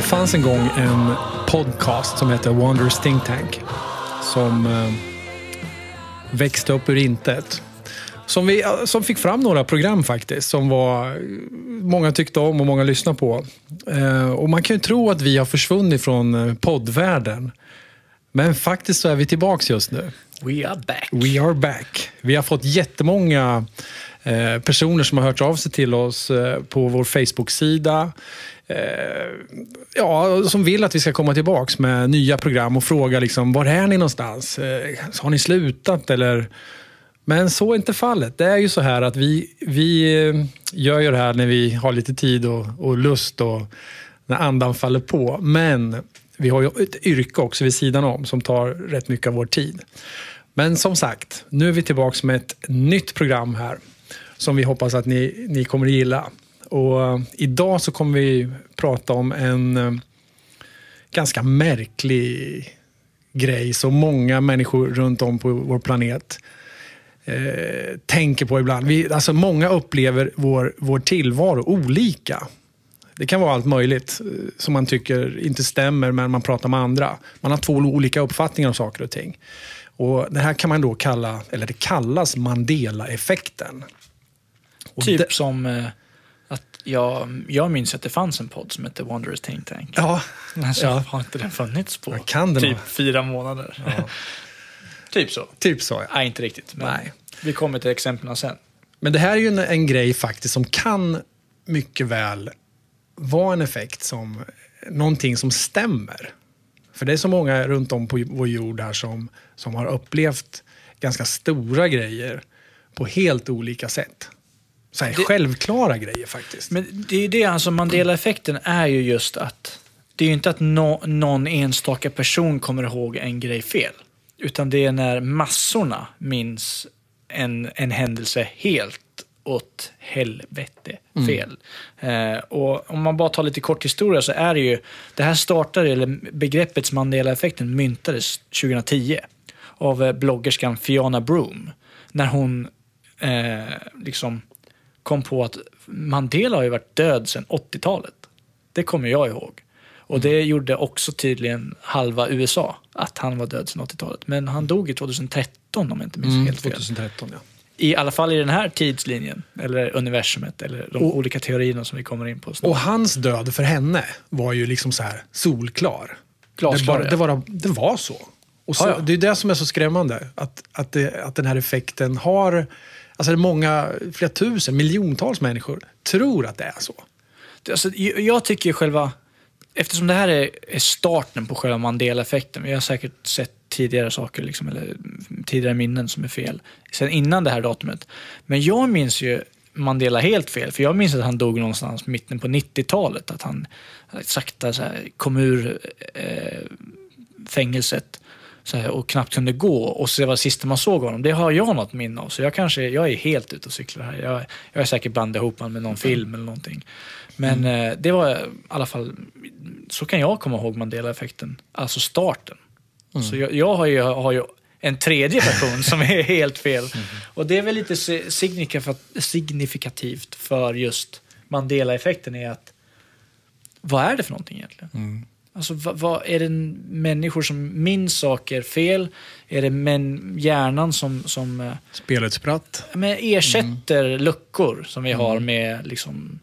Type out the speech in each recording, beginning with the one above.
Det fanns en gång en podcast som hette Wanderers Think Tank. Som eh, växte upp ur intet. Som, vi, eh, som fick fram några program faktiskt. Som var, många tyckte om och många lyssnade på. Eh, och man kan ju tro att vi har försvunnit från eh, poddvärlden. Men faktiskt så är vi tillbaks just nu. We are back. We are back. Vi har fått jättemånga eh, personer som har hört av sig till oss eh, på vår Facebook-sida. Eh, ja, som vill att vi ska komma tillbaks med nya program och fråga liksom, var är ni någonstans? Eh, har ni slutat eller? Men så är inte fallet. Det är ju så här att vi, vi eh, gör ju det här när vi har lite tid och, och lust och när andan faller på. Men vi har ju ett yrke också vid sidan om som tar rätt mycket av vår tid. Men som sagt, nu är vi tillbaka med ett nytt program här som vi hoppas att ni, ni kommer att gilla. Och eh, idag så kommer vi prata om en eh, ganska märklig grej som många människor runt om på vår planet eh, tänker på ibland. Vi, alltså många upplever vår, vår tillvaro olika. Det kan vara allt möjligt eh, som man tycker inte stämmer, men man pratar med andra. Man har två olika uppfattningar om saker och ting. Och Det här kan man då kalla, eller det kallas Mandela-effekten. Typ det- som jag, jag minns att det fanns en podd som hette Wanderers Think Tank. Ja, Alltså, ja. Har inte den funnits på kan den typ ha? fyra månader? typ så. typ så. Ja. Nej, inte riktigt. Men Nej. Vi kommer till exemplen sen. Men det här är ju en, en grej faktiskt som kan mycket väl vara en effekt som någonting som stämmer. För det är så många runt om på vår jord här som, som har upplevt ganska stora grejer på helt olika sätt. Så här, Det- självklara grejer faktiskt. Men det är ju det, alltså Mandela-effekten är ju just att det är ju inte att nå- någon enstaka person kommer ihåg en grej fel. Utan det är när massorna minns en, en händelse helt åt helvete fel. Eh, och om man bara tar lite kort historia så är det ju, det här startade, eller begreppet Mandela-effekten myntades 2010 av eh, bloggerskan Fiona Broom. När hon eh, liksom kom på att Mandela har ju varit död sedan 80-talet. Det kommer jag ihåg. Och det gjorde också tydligen halva USA, att han var död sedan 80-talet. Men han dog i 2013 om jag inte minns Mm, helt fel. 2013 ja. I alla fall i den här tidslinjen, eller universumet, eller de Och- olika teorierna som vi kommer in på snart. Och hans död för henne var ju liksom så här solklar. Glasklar, det, ja. det, var, det var så. Och så Ja, ja. Det är det som är så skrämmande. Att, att, det, att den här effekten har... Alltså det är många, flera tusen, miljontals människor tror att det är så. Alltså, jag tycker själva, eftersom det här är, är starten på själva Mandela-effekten, vi har säkert sett tidigare saker, liksom, eller tidigare minnen som är fel, sen innan det här datumet. Men jag minns ju Mandela helt fel, för jag minns att han dog någonstans mitten på 90-talet, att han sakta så här, kom ur eh, fängelset här, och knappt kunde gå och så var det sista man såg honom. Det har jag något minne av. Så jag kanske, jag är helt ute och cyklar här. Jag, jag är säkert blandat ihop honom med någon film eller någonting. Men eh, det var i alla fall, så kan jag komma ihåg Mandela-effekten. Alltså starten. Så jag, jag har, ju, har ju en tredje version som är helt fel. Och det är väl lite si- signifika- signifikativt för just Mandela-effekten är att vad är det för någonting egentligen? Alltså, vad, vad, är det människor som minns saker fel? Är det män, hjärnan som, som eh, Spelet spratt. men ersätter luckor som vi har med liksom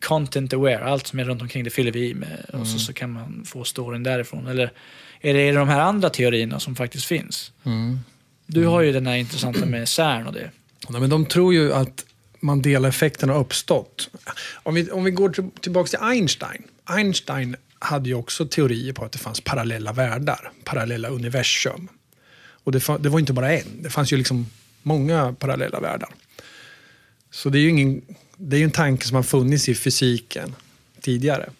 content aware, allt som är runt omkring det fyller vi i med och så, så kan man få storyn därifrån. Eller är det, är det de här andra teorierna som faktiskt finns? Du har ju den här intressanta med CERN och det. Nej, men de tror ju att Mandela-effekten har uppstått. Om vi, om vi går till, tillbaka till Einstein. Einstein hade ju också teorier på att det fanns parallella världar, parallella universum. Och det, det var inte bara en, det fanns ju liksom många parallella världar. Så det är ju ingen, det är ju en tanke som har funnits i fysiken tidigare.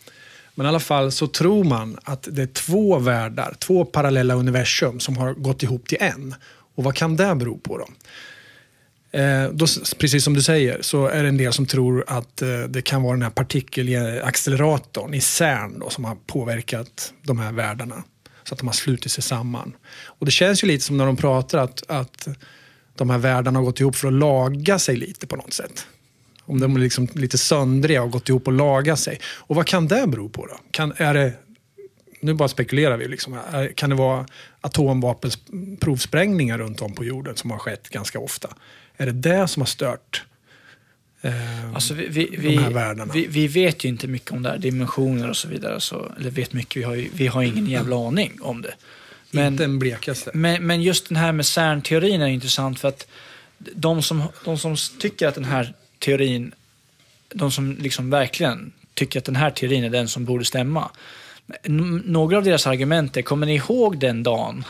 Men i alla fall så tror man att det är två världar, två parallella universum som har gått ihop till en. Och vad kan det bero på då? Eh, då, precis som du säger så är det en del som tror att eh, det kan vara den här partikelacceleratorn i CERN då, som har påverkat de här världarna. Så att de har slutit sig samman. Och det känns ju lite som när de pratar att, att de här världarna har gått ihop för att laga sig lite på något sätt. Om de är liksom lite söndriga och gått ihop och lagat sig. Och vad kan det bero på då? Kan, är det, nu bara spekulerar vi. Liksom. Kan det vara atomvapenprovsprängningar runt om på jorden som har skett ganska ofta? Är det det som har stört eh, Alltså vi, vi, de vi, här världarna? vi, vi vet ju inte mycket om det här, dimensioner och så vidare. Så, eller vet mycket, vi har ju vi har ingen jävla aning om det. Men, inte en blekaste. men, men just den här med CERN-teorin är intressant för att de som, de som tycker att den här teorin, de som liksom verkligen tycker att den här teorin är den som borde stämma. Några av deras argument är, kommer ni ihåg den dagen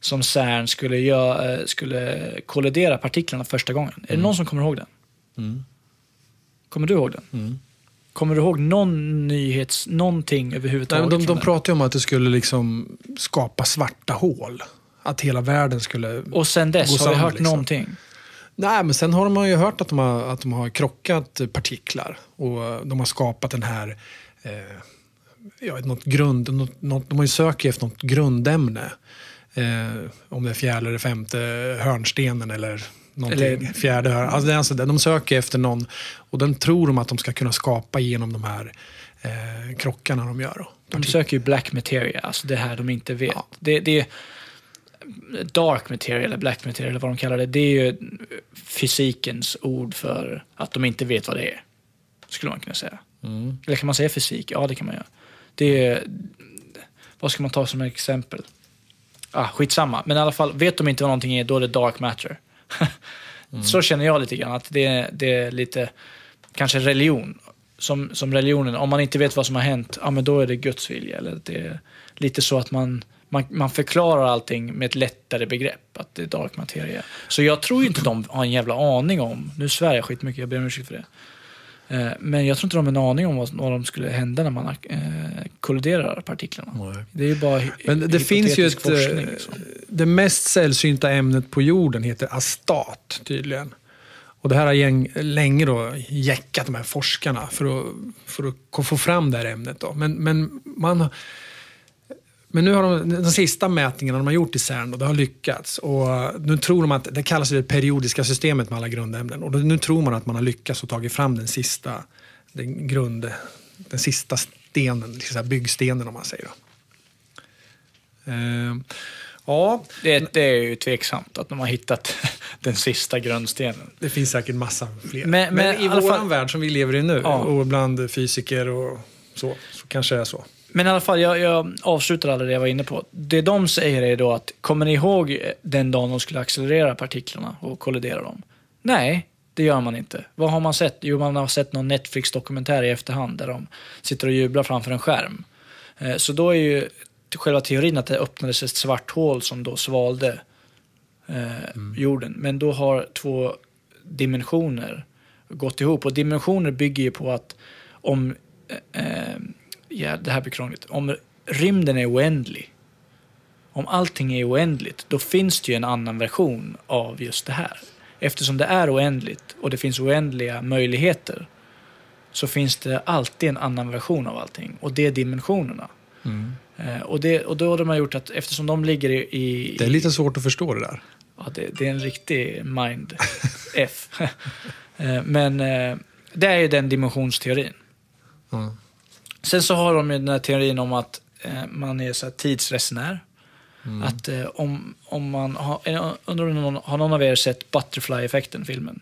som CERN skulle, gö- eh, skulle kollidera partiklarna första gången? Är det någon som kommer ihåg den? Kommer du ihåg den? Kommer du ihåg någon nyhets, någonting Nej, överhuvudtaget? men de, från de ju om att det skulle liksom skapa svarta hål. Att hela världen skulle... Och sen dess, har vi hört liksom. någonting? Nej, men sen har man ju hört att de har, att de har krockat partiklar. Och de har skapat den här... Eh, ja, något grund, något, något, de sökt efter något grundämne. Eh, om det är fjärde eller femte hörnstenen eller någonting. Eller- fjärde hörn. Alltså alltså, de söker efter någon och den tror de att de ska kunna skapa genom de här eh, krockarna de gör. Då. De söker ju black materia, alltså det här de inte vet. Ja. Det, det är dark materia eller black materia eller vad de kallar det. Det är ju fysikens ord för att de inte vet vad det är. Skulle man kunna säga. Eller kan man säga fysik? Ja, det kan man göra. Det är, vad ska man ta som exempel? Ah, skitsamma. Men i alla fall, vet de inte vad någonting är, då är det dark matter. Så känner jag lite grann, att det, det är lite, kanske religion. Som, som religionen, om man inte vet vad som har hänt, ja men då är det Guds vilja. Eller det är lite så att man, man, man förklarar allting med ett lättare begrepp, att det är dark materia. Så jag tror inte de har en jävla aning om, nu svär jag skitmycket, jag ber om ursäkt för det. Eh, Men jag tror inte de har en aning om vad, de skulle hända när man eh, kolliderar partiklarna. Nej. Det är ju bara Men det finns ju ett... forskning. eh, Liksom. Det mest sällsynta ämnet på jorden heter astat tydligen. Och det här har gäng, länge då jäckat de här forskarna för att, för att få fram det här ämnet. Då. Men, men, man, men nu har de, de sista mätningarna de har gjort i CERN, och det har lyckats. Och nu tror de att, det kallas det periodiska systemet med alla grundämnen. Och nu tror man att man har lyckats och tagit fram den sista, den grund, den sista stenen, liksom byggstenen om man säger. Då. Eh, ja, Det, det är ju tveksamt att de har hittat den sista grundstenen. det finns säkert massa fler. Men- Men, men i vår fall- värld som vi lever i nu Ja. och bland fysiker och så, så kanske det är så. Men i alla fall, jag, jag avslutar alla det jag var inne på. Det de säger är då att, kommer ni ihåg den dagen de skulle accelerera partiklarna och kollidera dem? Nej, det gör man inte. Vad har man sett? Jo, man har sett någon Netflix-dokumentär i efterhand där de sitter och jublar framför en skärm. Eh, Så då är ju själva teorin att det öppnades ett svart hål som då svalde eh, jorden. Men då har två dimensioner gått ihop. Och dimensioner bygger ju på att om, eh, eh, ja det här blir krångligt, om rymden är oändlig, om allting är oändligt, då finns det ju en annan version av just det här. Eftersom det är oändligt och det finns oändliga möjligheter så finns det alltid en annan version av allting och det är dimensionerna. Eh, och, det, och då har de gjort att eftersom de ligger i... i Det är lite svårt att förstå det där. Ja, det, det är en riktig mind-F. Eh, Men eh, det är ju den dimensionsteorin. Ja. Sen så har de ju den här teorin om att eh, man är så här tidsresenär. Att eh, om, om man har, eh, undrar om någon, har någon av er sett Butterfly-effekten, filmen?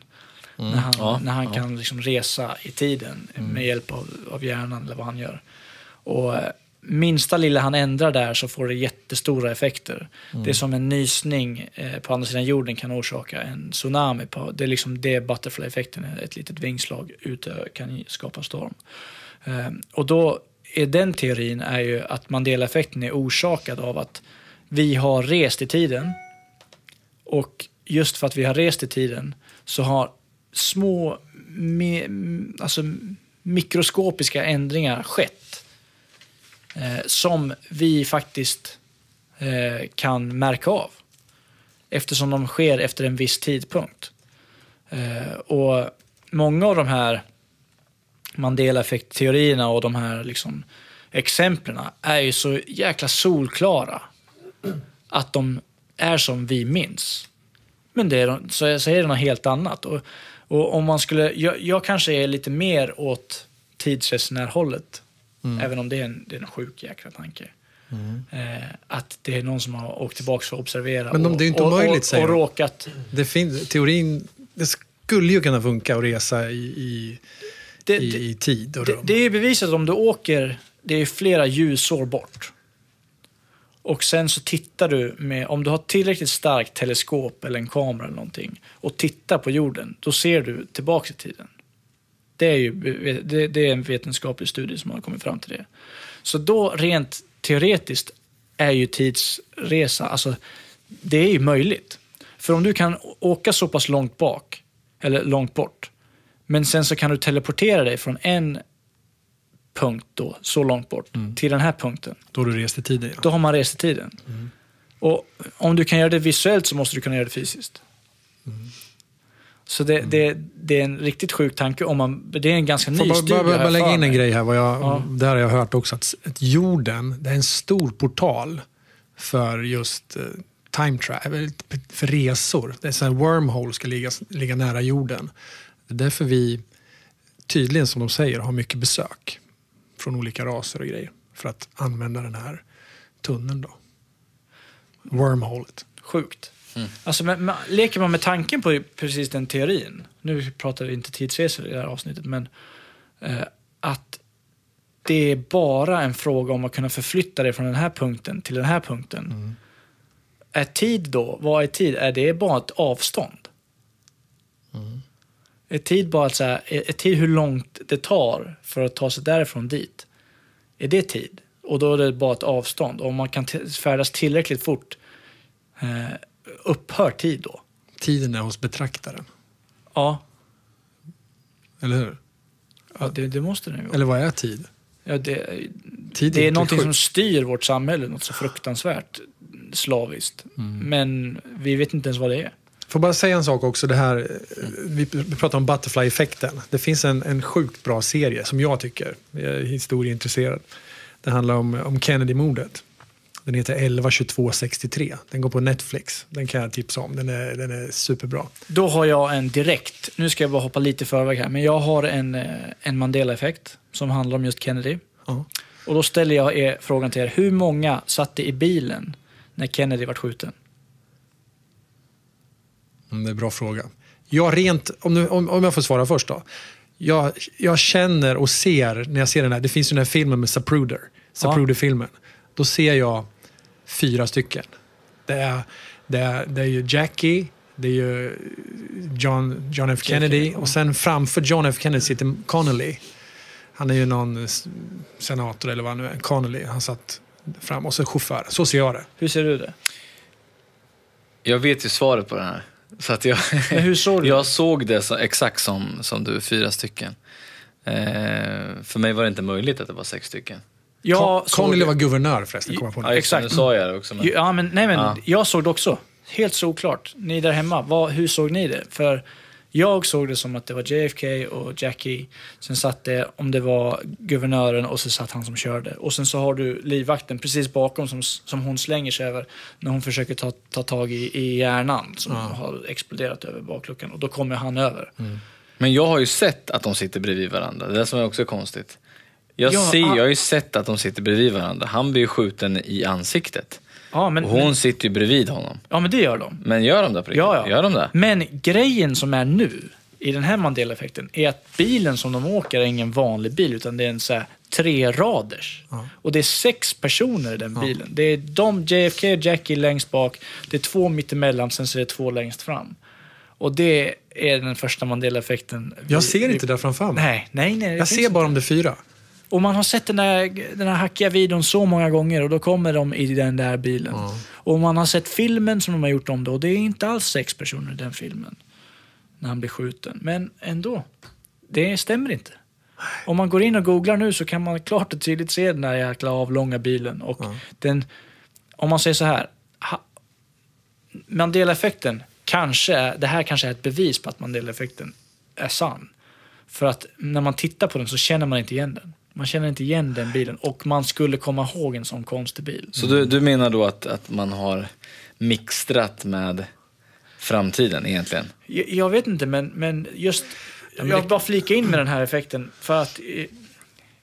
När han, Ja, när han ja. kan liksom resa i tiden med hjälp av, av hjärnan eller vad han gör. Och eh, minsta lilla han ändrar där så får det jättestora effekter. Det är som en nysning eh, på andra sidan jorden kan orsaka en tsunami. På, det är liksom det Butterfly-effekten ett litet vingslag ute kan skapa storm. Ehm, och då är den teorin är ju att Mandela-effekten är orsakad av att vi har rest i tiden och just för att vi har rest i tiden så har små alltså, mikroskopiska ändringar skett eh, som vi faktiskt eh, kan märka av. Eftersom de sker efter en viss tidpunkt. Eh, och många av de här Mandela-effekt-teorierna och de här liksom, exemplen är ju så jäkla solklara att de är som vi minns. Men det är, så, så är det något helt annat. Och, och om man skulle, jag, jag kanske är lite mer åt tidsresenärhållet, även om det är en, det är en sjuk jäkla tanke. Eh, att det är någon som har åkt tillbaka för att observera Men de- och, det är inte och, omöjligt, och, säger och råkat... Det finns, teorin, det skulle ju kunna funka att resa i, i, Det, i, det, i tid och det, rum. det är bevisat om du åker, det är flera ljusår bort. Och sen så tittar du med, om du har tillräckligt starkt teleskop eller en kamera eller någonting och tittar på jorden, då ser du tillbaka i tiden. Det är ju det, det är en vetenskaplig studie som har kommit fram till det. Så då rent teoretiskt är ju tidsresa, alltså det är ju möjligt. För om du kan åka så pass långt bak, eller långt bort, men sen så kan du teleportera dig från en punkt då, så långt bort, till den här punkten. Då du reste tiden, ja. Då har man rest i tiden. Och om du kan göra det visuellt så måste du kunna göra det fysiskt. Så det, det, det är en riktigt sjuk tanke. Om man, det är en ganska ny Får bara, studie. bara, har bara jag lägga in en grej här. Vad jag, Ja. Det här har jag hört också. Att, att jorden, det är en stor portal för just eh, time travel, för resor. Det är så här wormhole ska ligga, ligga nära jorden. Det är därför vi tydligen, som de säger, har mycket besök från olika raser och grejer. För att använda den här tunneln då. Wormholet. Sjukt. Alltså, men, men, leker man med tanken på precis den teorin, nu pratar vi inte tidsresor i det här avsnittet, men eh, att det är bara en fråga om att kunna förflytta dig från den här punkten till den här punkten. Är tid då, vad är tid? Är det bara ett avstånd? Är tid bara att här, är, är tid hur långt det tar för att ta sig därifrån dit? Är det tid? Och då är det bara ett avstånd. Om man kan färdas tillräckligt fort eh, upphör tid då? Tiden är hos betraktaren. Ja, Eller hur? ja det, det måste den ju vara. Eller vad är tid? Ja, det, Tid det är någonting sjukt. som styr vårt samhälle, något så fruktansvärt slaviskt. Mm. Men vi vet inte ens vad det är. Får bara säga en sak också. Det här, vi pratar om butterfly-effekten. Det finns en, en sjukt bra serie som jag tycker. Jag är historieintresserad. Det handlar om, om Kennedy-mordet. Den heter 112263. Den går på Netflix. Den kan jag tipsa om. Den är, den är superbra. Då har jag en direkt, nu ska jag bara hoppa lite förväg här, men jag har en, eh, en Mandela-effekt som handlar om just Kennedy. Ja. Och då ställer jag er, frågan till er, hur många satt i bilen när Kennedy var skjuten? Mm, det är en bra fråga. Jag rent, om, nu, om, om jag får svara först då. Jag, jag känner och ser, när jag ser den här, det finns ju den här filmen med Zapruder. Zapruder-filmen. Då ser jag fyra stycken. Det är, det är, det är ju Jackie, det är ju John, John F Kennedy och sen framför John F Kennedy sitter Connolly. Han är ju någon senator eller vad han nu är. Connolly, han satt fram och så chaufför. Så ser jag det. Hur ser du det? Jag vet ju svaret på den här. Så att jag, Men hur såg du jag det? såg det så, exakt som, som du, fyra stycken. Eh, för mig var det inte möjligt att det var sex stycken. Jag Connolly det. var guvernör förresten, kom jag på nu. Ja, Exakt. Nu sa jag det också. Men... Ja, men, nej, men Ja. jag såg det också. Helt såklart. Ni där hemma, vad, hur såg ni det? För jag såg det som att det var JFK och Jackie. Sen satt det, om det var guvernören och så satt han som körde. Och sen så har du livvakten precis bakom som, som hon slänger sig över när hon försöker ta, ta tag i, i hjärnan som har exploderat över bakluckan. Och då kommer han över. Men jag har ju sett att de sitter bredvid varandra. Det är det som är också konstigt. Jag, Ja, ser, jag har ju sett att de sitter bredvid varandra. Han blir ju skjuten i ansiktet. Ja men, Och hon men, sitter ju bredvid honom. ja, men det gör de. Men gör de det på riktigt? Ja, ja. Gör de det? Men grejen som är nu i den här Mandela-effekten är att bilen som de åker är ingen vanlig bil utan det är en så här tre raders. Och det är sex personer i den bilen. Det är de, JFK och Jackie längst bak, det är två mittemellan, sen så är det två längst fram. Och det är den första Mandela-effekten. Jag vi- ser vi- inte det framför mig. Nej, nej, nej. Jag ser bara om det är fyra. Och man har sett den där, den här hackiga videon så många gånger och då kommer de i den där bilen. Och man har sett filmen som de har gjort om det och det är inte alls sex personer i den filmen. När han blir skjuten. Men ändå, det stämmer inte. Om man går in och googlar nu så kan man klart och tydligt se den här jäkla avlånga bilen. Och den, om man säger så här, ha, Mandela-effekten kanske det här kanske är ett bevis på att Mandela-effekten är sann. För att när man tittar på den så känner man inte igen den. Man känner inte igen den bilen och man skulle komma ihåg en sån konstig bil. Så du, du menar då att, att man har mixtrat med framtiden egentligen? Jag, jag vet inte, men, men just... jag vill bara flika in med den här effekten för att eh,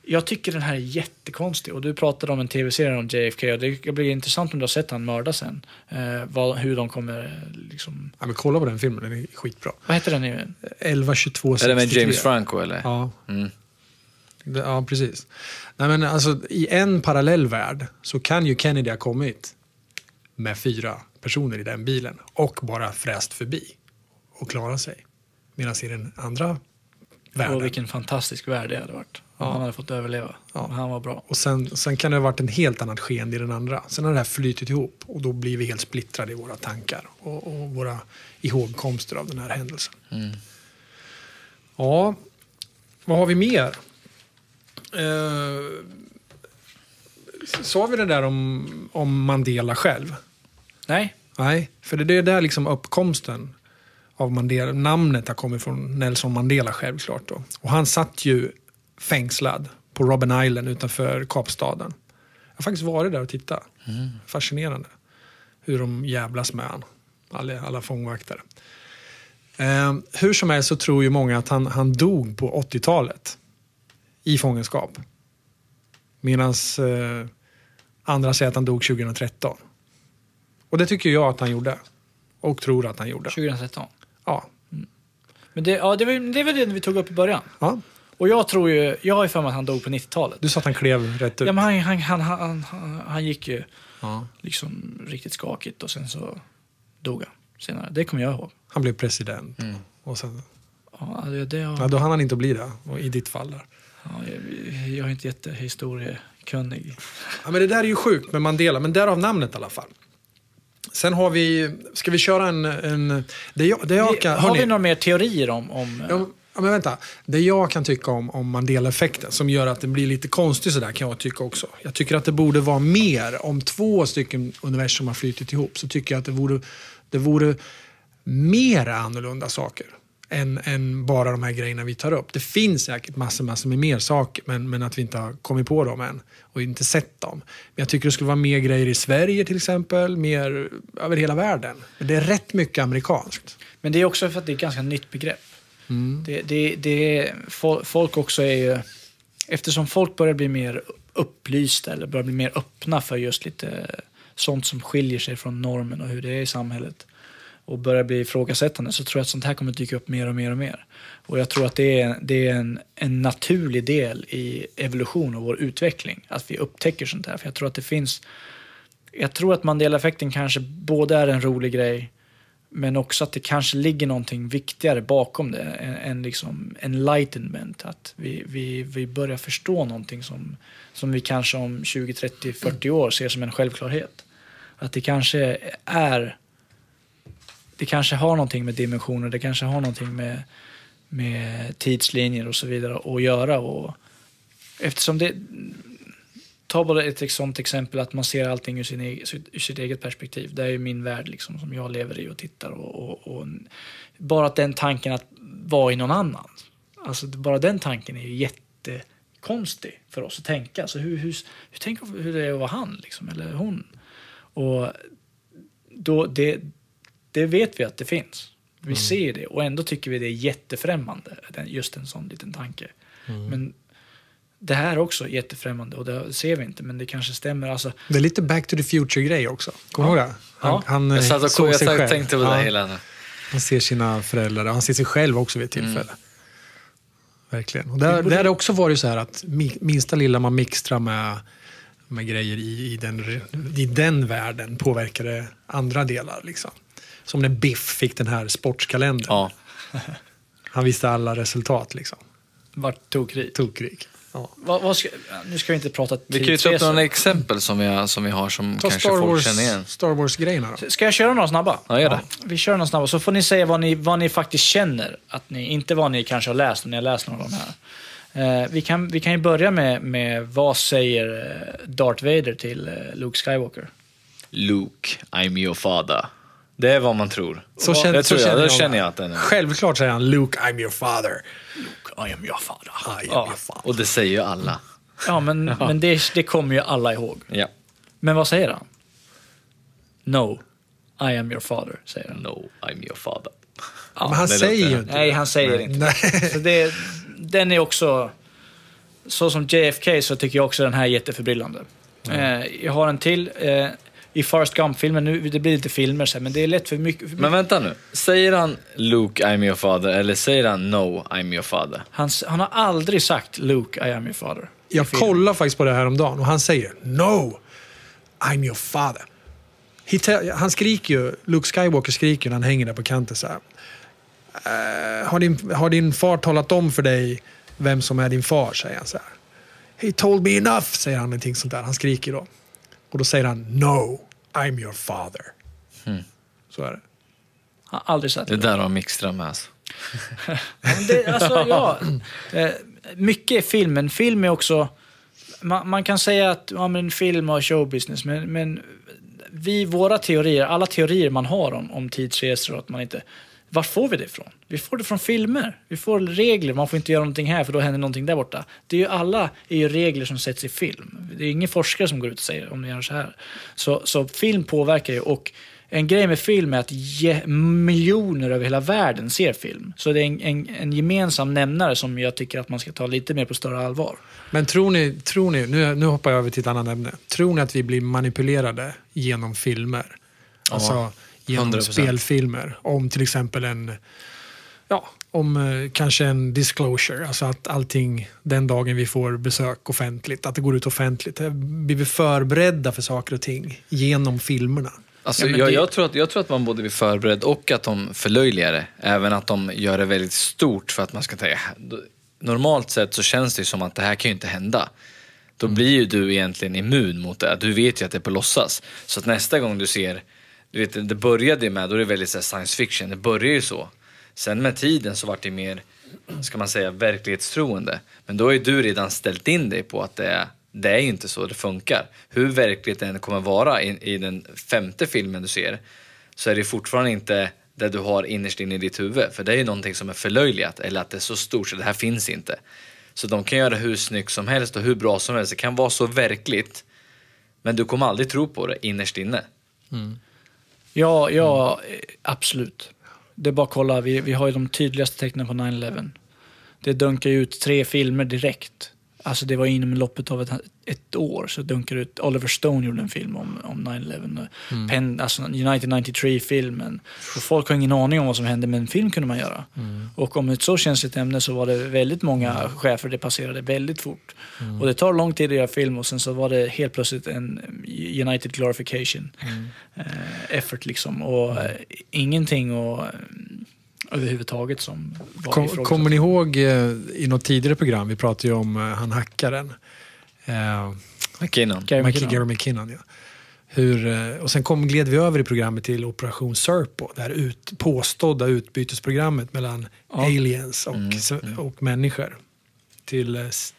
jag tycker den här är jättekonstig. Och du pratade om en tv-serie om JFK och det blir intressant om du har sett han mörda sen. Eh, vad, hur de kommer eh, liksom... Ja, men kolla på den filmen, den är skitbra. Vad heter den nu? 11, 22, Är det med 63. James Franco eller? Ja. Mm. Ja, precis. Nej, men alltså, I en parallell värld så kan ju Kennedy ha kommit med fyra personer i den bilen och bara fräst förbi och klara sig. Medan i den andra världen... Och vilken fantastisk värld det hade varit. Om Ja. Han hade fått överleva. Ja. Han var bra. Och sen, sen kan det ha varit en helt annat sken i den andra. Sen har det här flytit ihop och då blir vi helt splittrade i våra tankar och, och våra ihågkomster av den här händelsen. Ja, vad har vi mer? Eh, sa vi det där om, om Mandela själv? Nej, Nej, för det är där liksom uppkomsten av Mandela, namnet har kommit från Nelson Mandela självklart. Då. Och han satt ju fängslad på Robben Island utanför Kapstaden. Jag har faktiskt varit där och tittat. Fascinerande hur de jävlas med han, alla, alla fångvaktare. Eh, hur som helst så tror ju många att han, han dog på 80-talet i fångenskap. Medan eh, andra säger att han dog 2013. Och det tycker jag att han gjorde. Och tror att han gjorde. 2013. Ja. Men det, ja, det, var, det var det vi tog upp i början. ja. Och jag tror ju, jag har ju för mig att han dog på 90-talet. Du sa att han klev rätt ut. Ja, men han, han, han, han, han, han gick ju Ja. liksom riktigt skakigt och sen så dog han senare. Det kommer jag ihåg. Han blev president. Och sen, Ja, det, det, ja, ja, då hann han inte bli det. Och I ditt fall. Där. Ja, jag, är inte jättehistoriekunnig. Ja, men det där är ju sjukt med Mandela, men därav namnet i alla fall. Sen har vi, ska vi köra en... en det jag, det jag kan, har vi några mer teorier om... om Ja, men vänta. Det jag kan tycka om, om Mandela-effekten som gör att den blir lite konstig sådär kan jag tycka också. Jag tycker att det borde vara mer. Om två stycken universum har flytit ihop så tycker jag att det vore, det vore mer annorlunda saker. Än, än bara de här grejerna vi tar upp. Det finns säkert massor, massor med mer saker men, men att vi inte har kommit på dem än och inte sett dem. Men jag tycker det skulle vara mer grejer i Sverige till exempel, mer över hela världen. Men det är rätt mycket amerikanskt. Men det är också för att det är ett ganska nytt begrepp. Mm. Det, det, det, fol- folk också är ju... Eftersom folk börjar bli mer upplysta eller börjar bli mer öppna för just lite sånt som skiljer sig från normen och hur det är i samhället och börjar bli ifrågasättande så tror jag att sånt här kommer dyka upp mer och mer och mer. Och jag tror att det är, det är en, en naturlig del i evolution och vår utveckling att vi upptäcker sånt här. För jag tror att det finns... Jag tror att Mandela-effekten kanske både är en rolig grej men också att det kanske ligger någonting viktigare bakom det än, än liksom enlightenment. Att vi, vi, vi börjar förstå någonting som, som vi kanske om 20, 30, 40 år ser som en självklarhet. Att det kanske är... Det kanske har någonting med dimensioner, det kanske har någonting med, med tidslinjer och så vidare att göra. Och eftersom det... Ta bara ett sånt exempel att man ser allting ur, sin egen, ur sitt eget perspektiv. Det är ju min värld liksom, som jag lever i och tittar. Och, och, och bara att den tanken att vara i någon annan. Alltså bara den tanken är ju jättekonstig för oss att tänka. Alltså hur, hur, hur, tänker hur det är att vara han liksom, eller hon. Och då, det, det vet vi att det finns. Vi ser det och ändå tycker vi det är jättefrämmande, den- just en sån liten tanke. Men det här är också jättefrämmande och det ser vi inte, men det kanske stämmer. Alltså, Det är lite back to the future-grej också. Kommer du ihåg det? Han, Ja. han Jag eh, satt och såg jag sig satt- själv. tänkte på det Ja, hela. Han ser sina föräldrar och han ser sig själv också vid ett tillfälle. Mm. Verkligen. Och där, där har det också varit så här att mi- minsta lilla man mixtrar med, med grejer i, i, den, i den världen påverkar det andra delar. Liksom. Som när Biff fick den här sportskalendern. Ja. Han visste alla resultat. Liksom. vart tokrig. Tokrik. Ja. Vad, vad ska, nu ska vi inte prata Vi kan ju ta upp några exempel som vi har, som vi har som Ta kanske Star folk Wars, känner igen. Star Wars-grejerna då. Ska jag köra några snabba? Ja, gör det. Vi kör några snabba, så får ni säga vad ni, vad ni faktiskt känner. Att ni, inte vad ni kanske har läst, om ni har läst några av de här. Eh, vi, kan, vi kan ju börja med, med vad säger eh, Darth Vader till eh, Luke Skywalker? Luke, I'm your father. Det är vad man tror. Så känner, det tror så jag. känner Det känner jag att den är. Självklart säger han Luke, I'm your father. I am your father. I am Ja. your father. Och det säger ju alla. Ja, men, men det, det kommer ju alla ihåg. Ja. Men vad säger han? No, I am your father, säger han. No, I'm your father. Men han säger ju inte Nej, han säger Nej. inte. Nej. Så det, den är också... Så som JFK så tycker jag också den här är jätteförbryllande. Eh, jag har en till. Eh, I Forrest Gump-filmen, nu, det blir lite filmer sen, men det är lätt för mycket. För Men vänta nu. Säger han Luke, I'm your father eller säger han No, I'm your father? han, han har aldrig sagt Luke, I am your father. Jag kollar faktiskt på det här om dagen och han säger No, I'm your father. Han skriker ju, Luke Skywalker skriker när han hänger där på kanten så här. "Eh, har, din, har din far talat om för dig vem som är din far? säger han så här. He told me enough, säger han någonting sånt där. Han skriker då. Och då säger han No, I'm your father. Så är det. Han har aldrig sagt Det där har Mixtra med alltså. Det, alltså, ja, eh, mycket är film, men film är också... Man, man kan säga att ja, men film och showbusiness, men, men vi, våra teorier, alla teorier man har om, om tidsresor och att man inte... Var får vi det ifrån? Vi får det från filmer. Vi får regler. Man får inte göra någonting här för då händer någonting där borta. Det är ju alla är ju regler som sätts i film. Det är ingen forskare som går ut och säger om ni gör så här. Så, så film påverkar ju. Och en grej med film är att ge, miljoner över hela världen ser film. Så det är en, en, en gemensam nämnare som jag tycker att man ska ta lite mer på större allvar. Men tror ni, tror ni nu, nu hoppar jag över till ett annat ämne. Tror ni att vi blir manipulerade genom filmer? Alltså genom 100%. spelfilmer. Om till exempel en, ja, om eh, kanske en disclosure. Alltså att allting den dagen vi får besök offentligt, att det går ut offentligt. Eh, Blir vi förberedda för saker och ting genom filmerna? Alltså, Ja, jag, det- jag, tror att, jag tror att man både blir förberedd och att de förlöjligar det. Även att de gör det väldigt stort för att man ska tänka... "Då- Normalt sett så känns det ju som att det här kan ju inte hända. Då blir ju du egentligen immun mot det. Du vet ju att det är på låtsas. Så att nästa gång du ser... Du vet, det började ju med, då är det väldigt så här, science fiction. Det börjar ju så. Sen med tiden så vart det mer, ska man säga, verklighetstroende. Men då har ju du redan ställt in dig på att det är, det är ju inte så det funkar. Hur verkligt den kommer vara i, i den femte filmen du ser så är det fortfarande inte det du har innerst inne i ditt huvud. För det är ju någonting som är förlöjligat eller att det är så stort så det här finns inte. Så de kan göra hur snyggt som helst och hur bra som helst. Det kan vara så verkligt men du kommer aldrig tro på det innerst inne. Mm. Ja, ja mm. absolut. Det är bara att kolla, vi, vi har ju de tydligaste tecknen på 9-11. Det dunkar ju ut tre filmer direkt. Alltså det var inom loppet av ett, ett år så dunkar det ut. Oliver Stone gjorde en film om, om 9-11. Mm. Penn, alltså United 93-filmen. Och folk har ingen aning om vad som hände, men en film kunde man göra. Mm. Och om ett så känsligt ämne så var det väldigt många chefer det passerade väldigt fort. Mm. Och det tar lång tid att göra film och sen så var det helt plötsligt en United Glorification Mm. eh, effort liksom. Och eh, ingenting och, överhuvudtaget som var Kom, kommer ni ihåg eh, i något tidigare program, vi pratade ju om eh, han hackaren. Eh, McKinnon. Gary McKinnon. Gary McKinnon ja. Hur, eh, och sen kom, gled vi över i programmet till Operation Serpo. Det här ut, påstådda utbytesprogrammet mellan Ja. aliens och, s- och människor. Till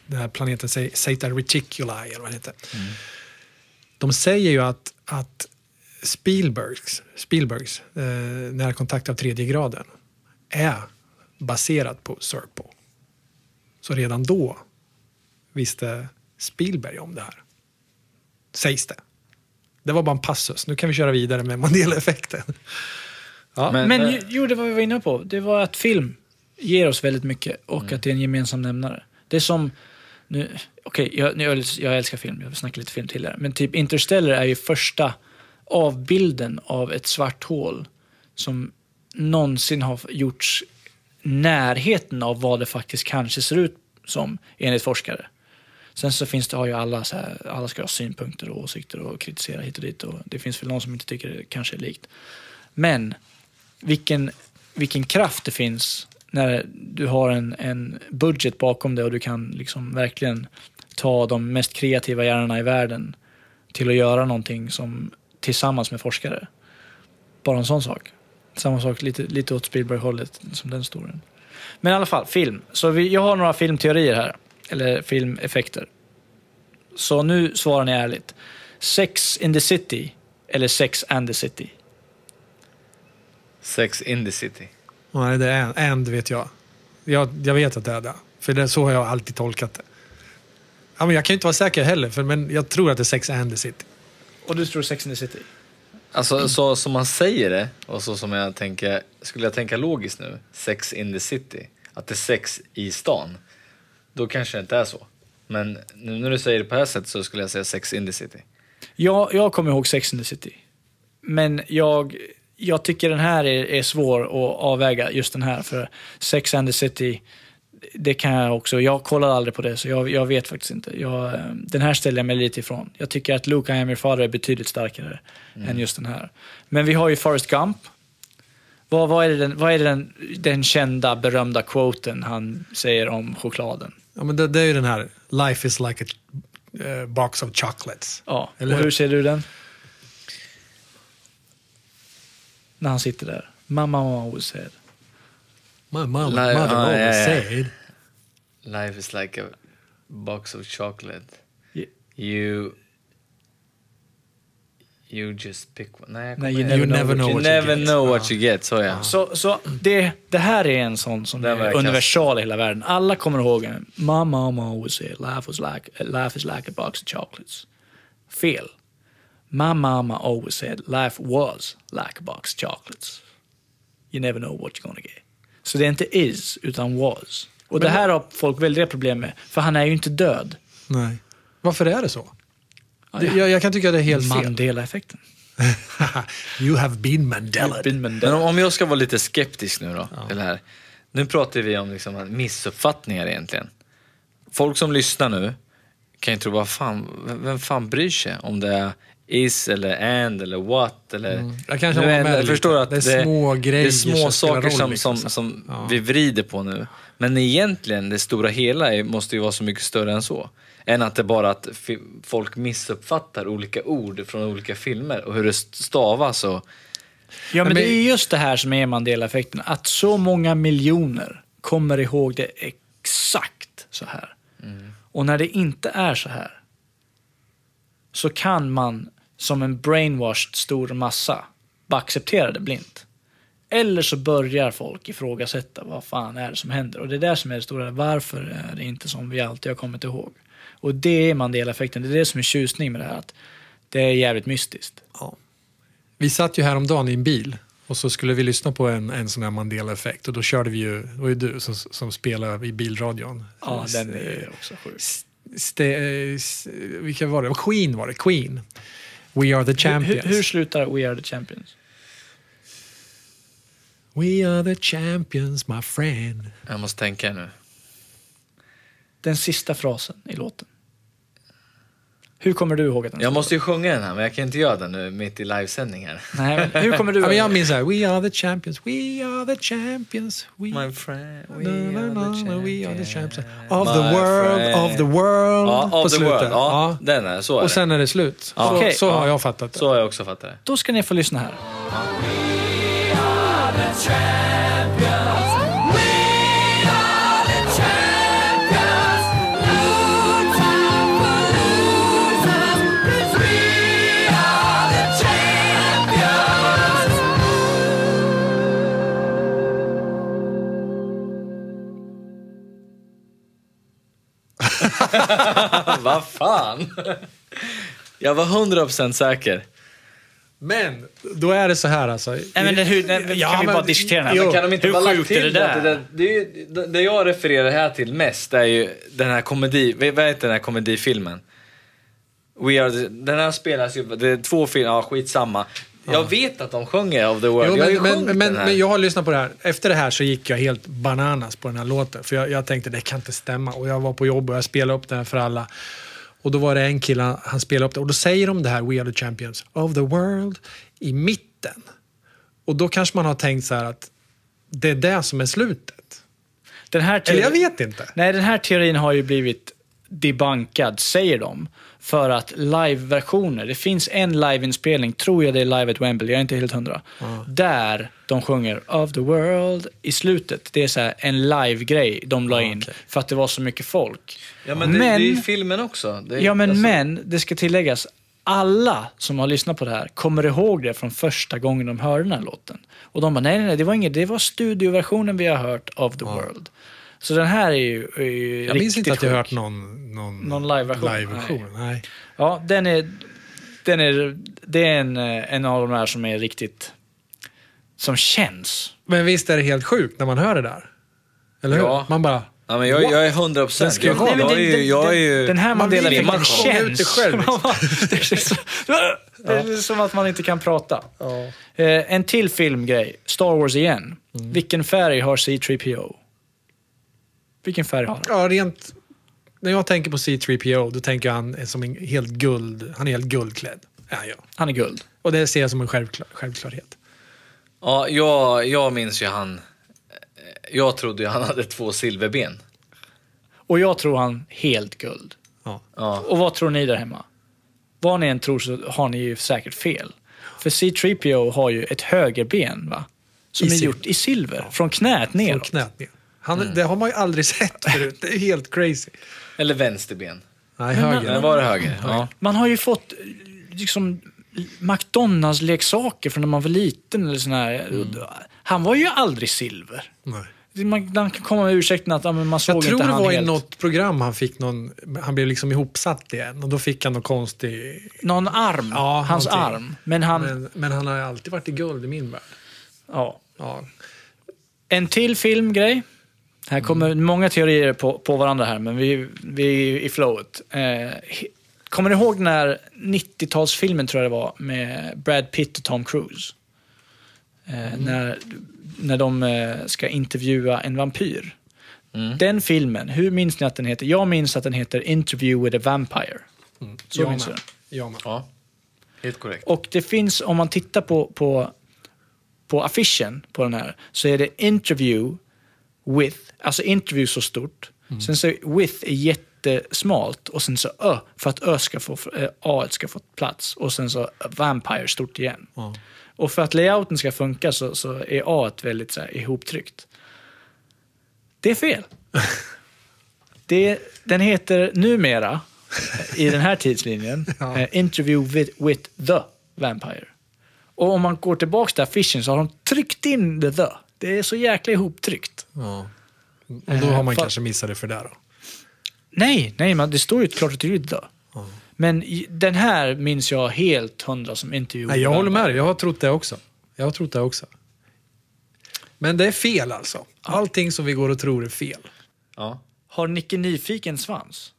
den här planeten Sa- Zeta Reticuli eller vad det heter. De säger ju att, att Spielbergs, Spielbergs eh, närkontakt av tredje graden är baserat på Serpo. Så redan då visste Spielberg om det här. Sägs det. Det var bara en passus. Nu kan vi köra vidare med Mandela-effekten. Ja. Men- Men eh, ju- jo, det var vi var inne på. Det var att film ger oss väldigt mycket och Mm. att det är en gemensam nämnare. Det är som... Nu, okej, jag, jag, jag älskar film. Jag snackade lite film till här. Men typ Interstellar är ju första avbilden av ett svart hål som någonsin har gjorts närheten av vad det faktiskt kanske ser ut som enligt forskare. Sen så finns det, har ju alla, så här, alla ska ha synpunkter och åsikter och kritisera hit och dit. Och det finns väl någon som inte tycker det kanske är likt. Men vilken, vilken kraft det finns när du har en, en budget bakom det och du kan liksom verkligen ta de mest kreativa hjärnorna i världen till att göra någonting som tillsammans med forskare. Bara en sån sak. Samma sak lite, lite åt Spielberg-hållet som den storyn. Men i alla fall, film. Så vi, jag har några filmteorier här. eller filmeffekter. Så nu svarar ni ärligt. Sex in the City eller Sex and the City? Sex in the city. Nej, det är det vet jag. jag. Jag vet att det är det. För det, så har jag alltid tolkat det. Ja, men jag kan ju inte vara säker heller, för, men jag tror att det är Sex and the City. Och du tror Sex and the City? Alltså så som man säger det och så som jag tänker, skulle jag tänka logiskt nu, sex in the city, att det är sex i stan, då kanske det inte är så. Men nu när du säger det på det här sättet så skulle jag säga sex in the city. Ja, jag kommer ihåg Sex in the City. Men jag, jag tycker den här är, är svår att avväga, just den här. För Sex and the City, det kan jag också. Jag kollar aldrig på det, så jag, jag vet faktiskt inte. Jag, eh, den här ställer jag mig lite ifrån. Jag tycker att Luke, I am your father är betydligt starkare än just den här. Men vi har ju Forrest Gump. Vad, vad är, det den, vad är den, den kända, berömda quoten han säger om chokladen? Ja, men det, det är ju den här, life is like a eh, box of chocolates. Ja, Eller och hur? hur ser du den? När han sitter där. Mamma always said. My mom, Li- mother ja, always ja. said. Life is like a box of chocolate. Yeah. You... You just pick one. Nej, Nej, you ihåg. never know know You what you never get. know what you get, så ja. Så, så det, det här är en sån som är universal i hela världen. Alla kommer ihåg. My mom always said life, was like, life is like a box of chocolates. Fel. My mama always said life was like a box of chocolates. You never know what you're gonna get. Så det är inte is, utan was. Och det här har folk väldiga problem med, för han är ju inte död. Nej. Varför är det så? Ja, Det, ja. jag, jag kan tycka det är helt fel. Mandela-effekten. you have been Mandela. Men om, om jag ska vara lite skeptisk nu då, till det här. Nu pratar vi om liksom missuppfattningar egentligen. Folk som lyssnar nu kan ju tro, vad fan, vem, vem fan bryr sig om det är is eller and eller what eller... Mm. Jag kanske Nu är- med jag förstår att Det är små det är grejer små som spelar saker som, liksom, som, som Ja. vi vrider på nu. Men egentligen, det stora hela är, måste ju vara så mycket större än så. Än att det bara att folk missuppfattar olika ord från olika filmer och hur det stavas och... Ja, men, Men- det är just det här som är Mandela-effekten. Att så många miljoner kommer ihåg det exakt så här. Och när det inte är så här så kan man som en brainwashed stor massa bara acceptera det blint. Eller så börjar folk ifrågasätta vad fan är det som händer. Och det är det som är det stora. Varför är det inte som vi alltid har kommit ihåg? Och det är Mandela-effekten. Det är det som är tjusning med det här. Att det är jävligt mystiskt. Ja. Vi satt ju häromdagen i en bil och så skulle vi lyssna på en, en sån här Mandela-effekt och då körde vi ju, det var ju du som, som spelade i bilradion. Ja, den är också sjuk. Ste, eh, vilka var det? Queen var det, Queen. We are the Hur, champions. hur slutar We Are The Champions? We are the champions my friend. Jag måste tänka nu. Den sista frasen i låten. Hur kommer du ihåg att den Jag måste ju sjunga den här, men jag kan inte göra den nu mitt i livesändning här. Nej, men hur kommer du Ja, men jag ihåg minns såhär, we are the champions, we are the champions, we, My friend, we No, no, are no, the no, we are the champions. champions of My the world, friend. of the world. Ja, på of the slutet. world. Ja, den är, så är Och sen är det slut. Ja. Så, Okej, så har ja. jag fattat det. Så har jag också fattat det. Då ska ni få lyssna här. Vad fan? Jag var 100% säker. Men då är det så här alltså. Nej, men det, hur, det, kan Ja, vi men- bara diskutera den här? Jo. Kan de inte hur bara sjukt är det där? Det, det, det, det jag refererar här till mest är ju den här komedi... Vad heter den här komedifilmen? We are the, den här spelas ju... Det är två filmer, ja skitsamma. Jag vet att de sjunger of the world. Jo, jag men, sjungit men, men, här. men jag har lyssnat på det här. Efter det här så gick jag helt bananas på den här låten. För jag, jag tänkte det kan inte stämma. Och jag var på jobb och jag spelade upp den här för alla. Och då var det en kille, han- han spelade upp det. Och då säger de det här, We are the champions of the world, i mitten. Och då kanske man har tänkt så här att det är det som är slutet. Den här Eller jag teorin- vet inte. Nej, den här teorin har ju blivit debunkad, säger de. För att live-versioner, det finns en live-inspelning, tror jag det är live at Wembley, jag är inte helt hundra. Där de sjunger of the world i slutet. Det är så här en live-grej de la in okej. för att det var så mycket folk. Ja, men det, Men- det är ju filmen också. Det är, Ja, men, alltså- men det ska tilläggas, alla som har lyssnat på det här kommer ihåg det från första gången de hörde den här låten. Och de bara, nej, nej, nej, det var inget, det var studioversionen vi har hört of the world. Så den här är ju, är ju Jag minns inte att jag sjuk. hört någon, någon, Någon live-version? live-version. Nej. Ja, den är, den är, det är en, eh, en av de där som är riktigt, som känns. Men visst är det helt sjukt när man hör det där? Eller hur? Ja. Man bara... Ja, men jag, jag är 100 Den procent. ju Jag, jag, Nej, den- den- Jag är ju Den här Man Mandela-effekten lite- man kommer ut det känns. själv, liksom. det, är så, det är som att man inte kan prata. Ja. Eh, en till filmgrej. Star Wars igen. Mm. Vilken färg har C3PO? Vilken färg har han? ja, rent... När jag tänker på C3PO, då tänker jag han är som en helt guld... Han är helt guldklädd. Ja, ja. Han är guld. Och det ser jag som en självklar, självklarhet. Ja, jag, jag minns ju han... Jag trodde ju han hade två silverben. Och jag tror han helt guld. Ja. Ja. Och vad tror ni där hemma? Vad ni än tror så har ni ju säkert fel. För C3PO har ju ett högerben va? Som I är silver. gjort i silver. Från knät Från neråt. knät ner. Han, Mm. Det har man ju aldrig sett förut. Det är helt crazy. Eller vänsterben. Nej, Men- höger. Eller var det höger? Ja. Man har ju fått eh, liksom McDonalds-leksaker från när man var liten. Eller sån här. Han var ju aldrig silver. Nej. Man, man kan komma med ursäkten att ja, men man såg Jag tror inte det var i helt. något program han fick någon... Han blev liksom ihopsatt igen och då fick han någon konstig... Någon arm. Ja, hans någonting. arm. Men han... Men, men han har alltid varit i guld i min värld. Ja. Ja. En till filmgrej. Här kommer många teorier på, på varandra här, men vi, vi är i flowet. Eh, kommer ni ihåg den här 90-talsfilmen, tror jag det var, med Brad Pitt och Tom Cruise? Eh, när, när de eh, ska intervjua en vampyr. Den filmen, hur minns ni att den heter? Jag minns att den heter Interview with a Vampire. Så jag minns med. jag. Jag med. ja. Helt korrekt. Och det finns, om man tittar på, på, på affischen på den här, så är det interview with, alltså interview så stort. Sen så with är jättesmalt och sen så ö, för att ö ska få, äh, a ska få plats. Och sen så vampire stort igen. Ja. Och för att layouten ska funka så, så är a väldigt så här, ihoptryckt. Det är fel. Det, den heter numera, i den här tidslinjen, Ja. eh, Interview with, with the Vampire. Och om man går tillbaka till affischen så har de tryckt in the the. Det är så jäkla ihoptryckt. Ja. Och då har man Fa- kanske missat det för det då. Nej, nej, man, det står ju klart och tydligt the. Men i, den här minns jag helt hundra som intervju. Nej, jag håller med dig. Jag har trott det också. Jag har trott det också. Men det är fel alltså. Allting som vi går och tror är fel. Ja. Har Nicke Nyfiken svans?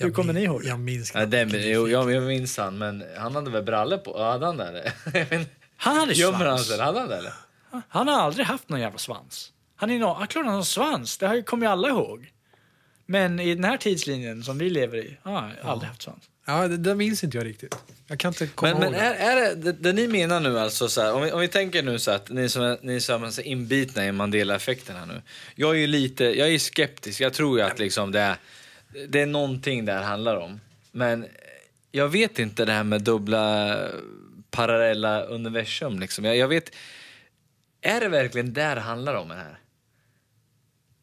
Hur Jag kommer min- ni ihåg? Jag minns Nej, den, jo, jag, jag minns han, men han hade väl brallor på? Hade han det? Han hade Gömmer han svans. sig? eller? Hade han det eller? Han har aldrig haft någon jävla svans. Han är no- ja, klart han har svans, det här kommer ju alla ihåg. Men i den här tidslinjen som vi lever i, har han aldrig haft svans. Ja, det, det minns inte jag riktigt. Jag kan inte komma Men, ihåg men det. är, är det, det, det ni menar nu alltså så här, om vi, om vi tänker nu så att ni som är, ni som är så inbitna i Mandela-effekten här nu. Jag är ju lite, jag är skeptisk, jag tror ju att liksom det är, det är någonting det här handlar om. Men jag vet inte det här med dubbla parallella universum liksom. Jag, jag vet, är det verkligen där det handlar om det här?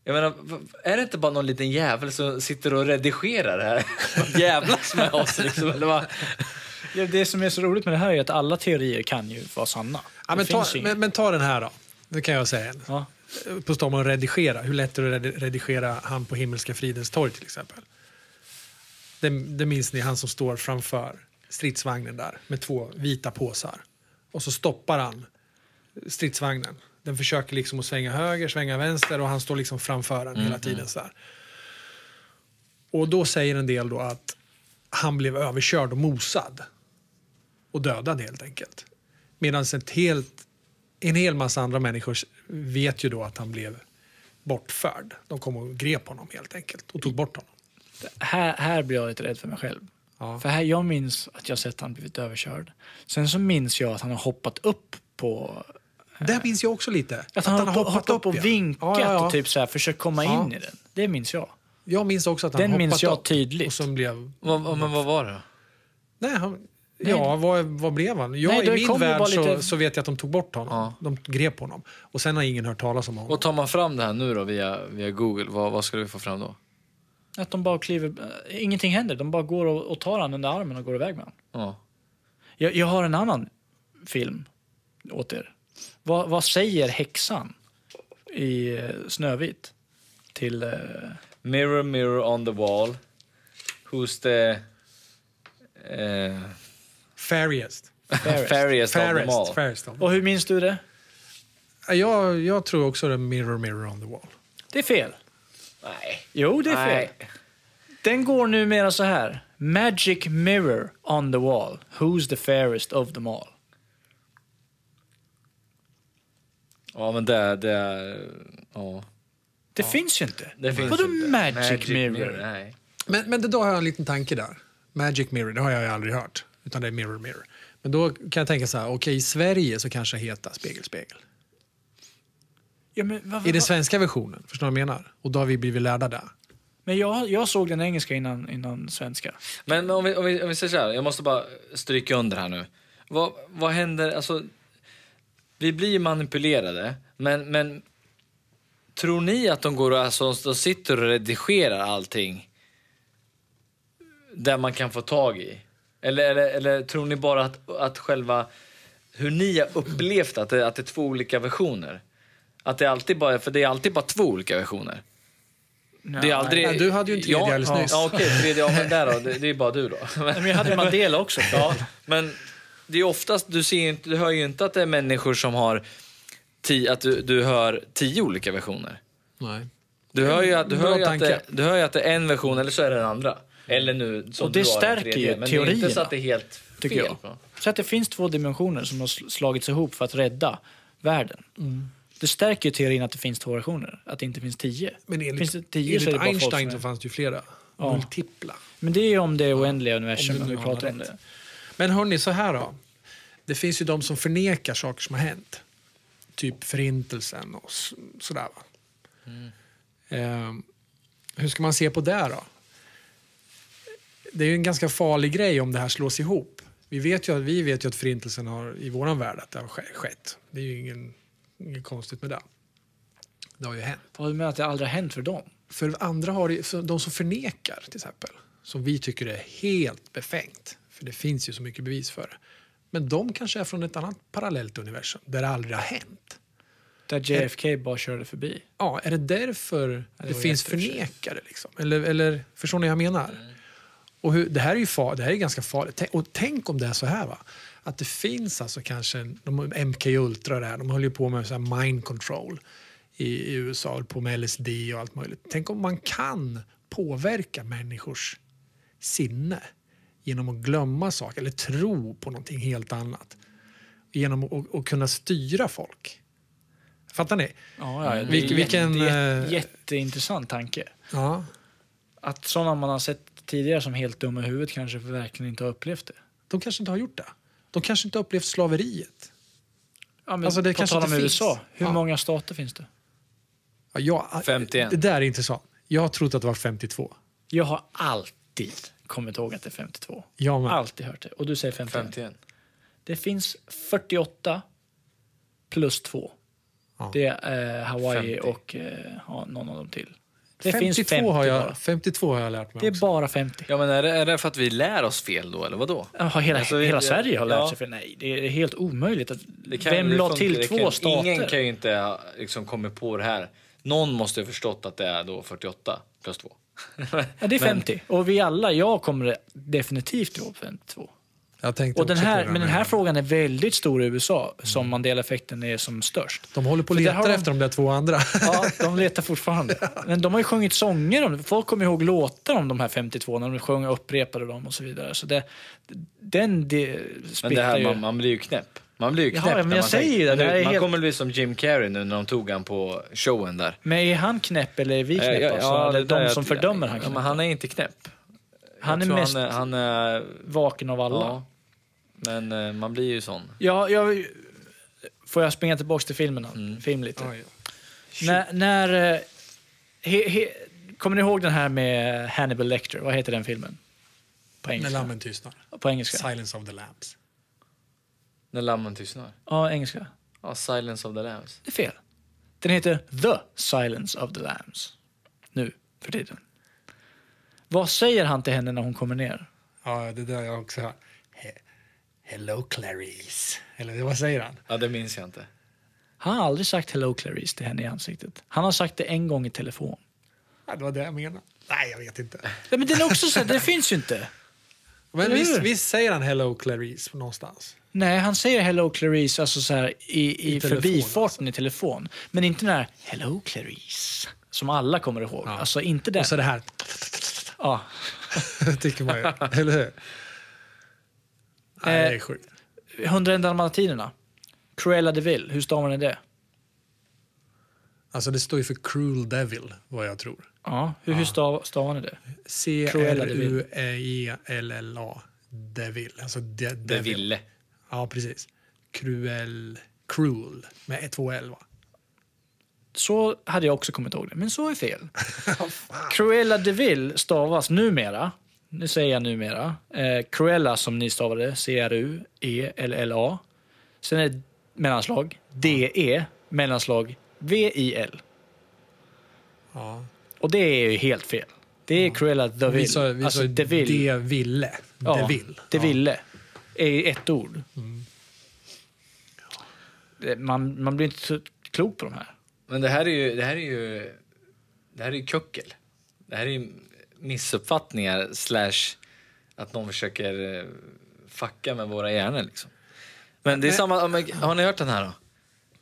Jag menar, är det inte bara någon liten jävel som sitter och redigerar det här? Jävlas med oss liksom, eller vad? Ja, det som är så roligt med det här är att alla teorier kan ju vara sanna. Ja, men, ta, men, men ta den här då. Det kan jag säga. Ja. På tal om att redigera. Hur lätt är det att redigera han på Himmelska fridens torg till exempel? Det, det minns ni, han som står framför stridsvagnen där med två vita påsar. Och så stoppar han stridsvagnen. Den försöker liksom att svänga höger, svänga vänster och han står liksom framför den hela tiden. Så här. Och då säger en del då att han blev överkörd och mosad. Och dödad helt enkelt. Medan ett helt, en hel massa andra människor vet ju då att han blev bortförd. De kom och grep honom helt enkelt och tog bort honom. Här, här blir jag lite rädd för mig själv. Ja. För här, jag minns att jag sett han blivit överkörd. Sen så minns jag att han har hoppat upp på... Det minns jag också lite. Att han, har hoppat, upp och ja. vinkat Ja, ja, ja. och typ så här, försökt komma Ja. in i den. Det minns jag. Jag minns också att han Den hoppat minns jag upp tydligt. Och som blev... Vad, vad- men vad var det då? Nej, han, ja, vad, vad blev han? Jag, Nej, I min värld så, lite- så vet jag att de tog bort honom. Ja. De grep honom. Och sen har ingen hört talas om honom. Och tar man fram det här nu då via, via Google, vad, vad ska vi få fram då? Att de bara kliver... äh, Ingenting händer. De bara går och, och tar han under armen och går iväg med han. Ja. Jag, jag har en annan film åt er. Vad, vad säger häxan i eh, Snövit till... eh, Mirror, mirror on the wall. Who's the... Eh, Fairiest. Fairest? fairest of them all? Fairest. Fairest of. Och hur minns du det? jag, jag tror också det är Mirror, mirror on the wall. Det är fel. Nej. Jo, det är fel. Nej. Den går numera så här. Magic mirror on the wall. Who's the fairest of them all? Ja, men det, det... Ja. Det finns ju inte. Det finns Vadå inte. magic, mirror? Nej. Men, men det, då har jag en liten tanke där. Magic mirror, det har jag ju aldrig hört. Utan det är mirror, mirror. Men då kan jag tänka så här, okej i Sverige så kanske det heter spegel, spegel. Ja, men, vad, I den svenska versionen, förstår du vad jag menar? Och då har vi blivit lärda där. men jag, jag såg den engelska innan, innan svenska. Men, om, vi, om, vi, om vi säger så här, jag måste bara stryka under här nu. Vad, vad händer, alltså... Vi blir manipulerade, men, men tror ni att de går och alltså, de sitter och redigerar allting där man kan få tag i? Eller, eller, eller tror ni bara att, att själva hur ni har upplevt att det, att det är två olika versioner? Att det är alltid bara, för det är alltid bara två olika versioner. Det är aldrig... Nej, du hade ju en tredje ja, alldeles nyss. Ja, okej, tredje, ja, men där då, det, det är bara du då. Men, Nej, men jag hade Mandela också. ja, men det är oftast, du, ser ju inte, du hör ju inte att det är människor som har tio, att du, du hör tio olika versioner. Nej. Du hör ju, att, du hör ju att, det, du hör ju att det är en version eller så är det den andra. Eller nu som Och det stärker ju Men det är inte teorierna, så att det är helt tycker fel. jag. Så att det finns två dimensioner som har sl- slagits ihop för att rädda världen. Mm. Det stärker ju teorin att det finns två versioner, att det inte finns tio. Men enligt, finns det tio så är enligt folk Einstein så fanns det ju flera. Ja. Multipla. Men det är ju om det oändliga universum, Om vi pratar om det. Men hörni, så här då. Det finns ju de som förnekar saker som har hänt. Typ förintelsen och sådär. Va? Ehm, hur ska man se på det då? Det är ju en ganska farlig grej om det här slås ihop. Vi vet ju, att- vi vet ju att förintelsen har i vår värld att det har ske- skett. Det är ju ingen, inget konstigt med det. Det har ju hänt. Vad du menar att det aldrig har hänt för dem? För andra har det, för de som förnekar till exempel, som vi tycker är helt befängt, för det finns ju så mycket bevis för det. Men de kanske är från ett annat parallellt universum där det aldrig har hänt. Där JFK bara körde förbi. Ja, är det därför det det, var finns förnekare? Liksom? Eller, eller förstår ni vad jag menar? Och hur, det här är ju far, det här är ganska farligt. Tänk, och tänk om det är så här va? Att det finns alltså kanske, en- de, MK Ultra där, de håller ju på med så här mind control i, i USA, håller på med LSD och allt möjligt. Tänk om man kan påverka människors sinne genom att glömma saker eller tro på någonting helt annat. Genom att att kunna styra folk. Fattar ni? Ja, ja, jätte, vilken, jätte, eh, jätteintressant tanke. Ja. Att sådana man har sett tidigare som helt dumma i huvudet kanske verkligen inte har upplevt det. De kanske inte har gjort det. De kanske inte har upplevt slaveriet. Ja, men Alltså, det på kanske tal om inte USA, hur Ja. många stater finns det? Ja, jag, 51. Det där är intressant. Jag har trott att det var 52. Jag har alltid kommit ihåg att det är 52. Jag med. Alltid hört det. Och du säger 51. 51. Det finns 48 plus 2. Ja. Det är eh, Hawaii 50. och eh, ja, någon av dem till. Det 52, finns 50 har bara. jag, 52 har jag lärt mig Det är också. bara 50. Ja, men är det, är det för att vi lär oss fel då, eller vad då? Jaha, hela, Alltså, hela det- Sverige har lärt ja. sig för nej. Det är helt omöjligt. Att, Det kan- vem la till det två kan, stater? Ingen kan ju inte ha liksom, kommit på det här. Någon måste ha förstått att det är då 48 plus 2. Ja, det är Men- 50. Och vi alla, jag kommer definitivt ihåg 52. Jag Och den här, men den här frågan är väldigt stor i USA, som Mandela-effekten är som störst. De håller på att leta efter de där två andra. Ja, de letar fortfarande. Men de har ju sjungit sånger om det. Folk kommer ihåg låtar om de här 52 när de sjöng och upprepade dem och så vidare. Så det, den det Men det här, ju. man, man blir ju knäpp. Man blir ju Ja, knäpp men när jag man säger det, Men det Man helt- kommer bli som Jim Carrey nu när de tog han på showen där. Men är han knäpp eller är vi knäppa? Eh, ja, alltså? ja, eller de jag- som fördömer han ja, knäpp? men Han är inte knäpp. Han är mest Han är, han är, vaken av alla. ja, men eh, man blir ju sån. Ja, jag, får jag springa tillbaka till filmen? Mm. Film lite. Ja, ja. När, när eh, he, he, kommer ni ihåg den här med Hannibal Lecter? Vad heter den filmen? På När engelska. lammen tystnar. På engelska. Silence of the Lambs. När lammen tystnar. Ja, engelska. Ja, Silence of the Lambs. Det är fel. Den heter The Silence of the Lambs. Nu, för tiden. Vad säger han till henne när hon kommer ner? Ja, det där jag också hört. He- Hello Clarice. Eller vad säger han? Ja, det minns jag inte. Han har aldrig sagt Hello Clarice till henne i ansiktet. Han har sagt det en gång i telefon. Ja, det var det jag menade. Nej, jag vet inte. Ja, men den är också så här, det finns ju inte. Men visst, visst säger han Hello Clarice någonstans? Nej, han säger Hello Clarice alltså så här, i, i, I förbifarten alltså. i telefon. Men inte den här Hello Clarice, som alla kommer ihåg. Ja. Alltså inte den. Och så det här, Ja. tycker man ju. Eller hur? Nej, det är Eh, sjukt. 101 dalmatinerna. Cruella de Vil, hur stavar ni det? Alltså det står ju för Cruel Devil, vad jag tror. Ja, hur, hur stav, stavar ni det? Cruella. C-R-U-E-L-L-A. Devil. Alltså de, Det devil. ville. Ja, precis. Cruel. Cruel. Med två L, va? Så hade jag också kommit ihåg det, men så är fel. Cruella de Vil stavas numera, nu säger jag numera, eh, Cruella som ni stavade, C-R-U-E-L-L-A. Sen är det mellanslag, D-E, mellanslag, V-I-L. Ja. Och det är ju helt fel. Det är Cruella de Vil. Vi sa, vi alltså sa de Vil. det ville. ja, det vill. Det Ja. ville. Är ett ord. Det- Man, man blir inte så klok på de här. Men det här är ju, det här är ju, det här är ju kuckel. Det här är ju missuppfattningar slash att någon försöker eh, fucka med våra hjärnor liksom. Men det är samma, har ni hört den här då?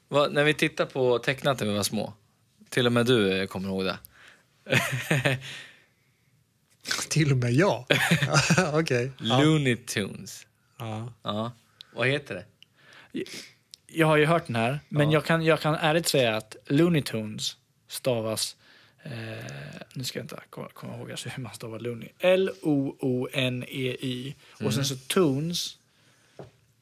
Vad- när vi tittar på tecknat när vi var små, till och med du eh, kommer ihåg det. Till och med jag. Okej. Ja. Looney Tunes. Ja. Ja. Vad heter det? Jag har ju hört den här, men Ja. jag, kan, jag kan ärligt säga att Looney Tunes stavas... Eh, nu ska jag inte komma, komma ihåg alltså hur man stavar Looney. L-O-O-N-E-Y. Och sen så Tunes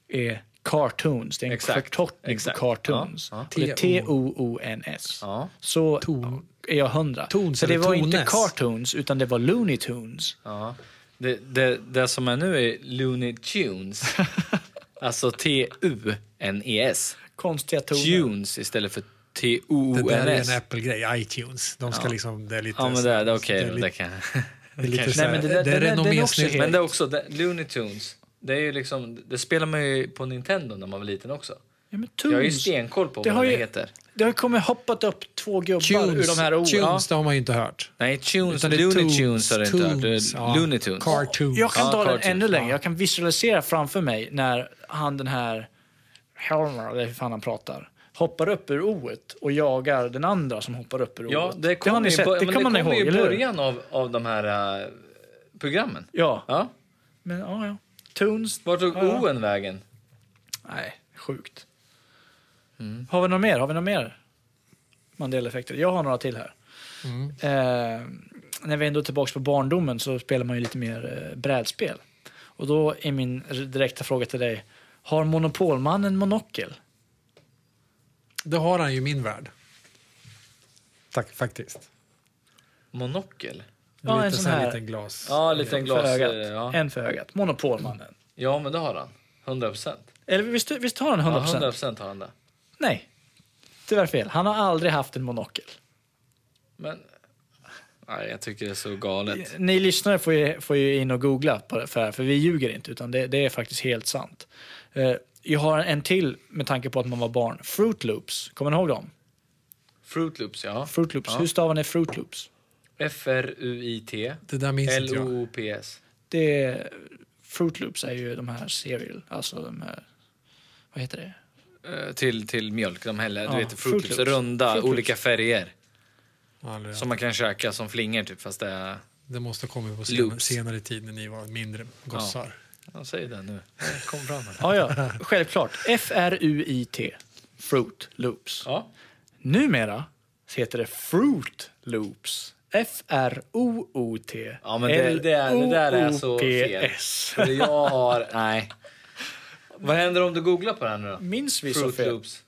är cartoons. Det är en Exakt, förkortning exakt. på cartoons. Ja, ja. Det är T-O-O-N-S. Ja. Så Ton. är jag hundra. Tones så det var inte tones? cartoons, utan det var Looney Tunes. Ja. Det, det, det som är nu är Looney Tunes. alltså T-U-N-E-S. Konstiga toner. Tunes istället för Det där är en Apple-grej. iTunes. De ska Ja. liksom... Det är lite... Ja men det, är- det okej det lite- det kan Det är lite Nej, men det, det är den är- renommésnyggt. Men det är också, det, Looney Tunes, det är ju liksom, det spelar man ju på Nintendo när man var liten också. Ja, men Jag har ju Tunes. stenkoll på Det vad har det ju- heter. Det har kommit hoppat upp två gubbar ur de här orden. Tunes, det har man ju inte hört. Nej, Tunes, det Looney Toons, Tunes har du inte hört. Det ja. Looney Tunes. Cartoons. Jag kan Ja, ta den cartoons. ännu längre. Ja. Jag kan visualisera framför mig när han den här Helmer, eller hur fan han pratar, hoppar upp ur oet och jagar den andra som hoppar upp ur Ja, oet. det har kommer ni ju, sett. Det kan man det ihåg, kommer ju i början av, av de här äh, programmen. Ja, Ja. men ja, ja. Tunes. Vart tog Ja, ja. Oen vägen? Nej, sjukt. Mm. Har vi något mer? Har vi något mer Mandela-effekter? Jag har några till här. Mm. Eh, när vi ändå är tillbaka på barndomen så spelar man ju lite mer eh, brädspel. Och då är min direkta fråga till dig. Har Monopolmannen monokel? Det har han ju i min värld. Tack, faktiskt. Monokel? Ja, vet, en sån här här- liten glas. Ja, en liten glas. för ögat. eh, Ja. En för ögat. Monopolmannen. ja, men det har han. 100 procent. Eller visst, visst har han 100%? Ja, 100 procent har han det. Nej, tyvärr fel. Han har aldrig haft en monokel. Men... Nej, jag tycker det är så galet. Ni lyssnare får ju, får ju in och googla på det, för, för vi ljuger inte, utan det, det är faktiskt helt sant. Eh, jag har en till med tanke på att man var barn. Fruit Loops, kommer ni ihåg dem? Fruit Loops, ja. Fruit Loops, Ja. hur stavar ni Fruit Loops? F-R-U-I-T. Det där minns inte jag. L-O-O-P-S. Det är, Fruit Loops är ju de här cereal, alltså de här, vad heter det? Eh, till, till mjölk. De häller, Ja, du vet, Fruit Fruit Loops. Loops. Runda, Fruit Loops. olika färger. Aldrig. Som man kan käka som flingor typ, fast det är... Det måste ha kommit på senare, senare tid när ni var mindre gossar. Jag säger det nu. Kom fram. Ja, ja, självklart. F-R-U-I-T, Fruit Loops. Ja. Numera så heter det Fruit Loops. F-R-O-O-T. Ja, men det, det, är, det där är så fel. För jag har... Nej. Vad händer om du googlar på här nu då? Minns vi så Fruit fel? Loops.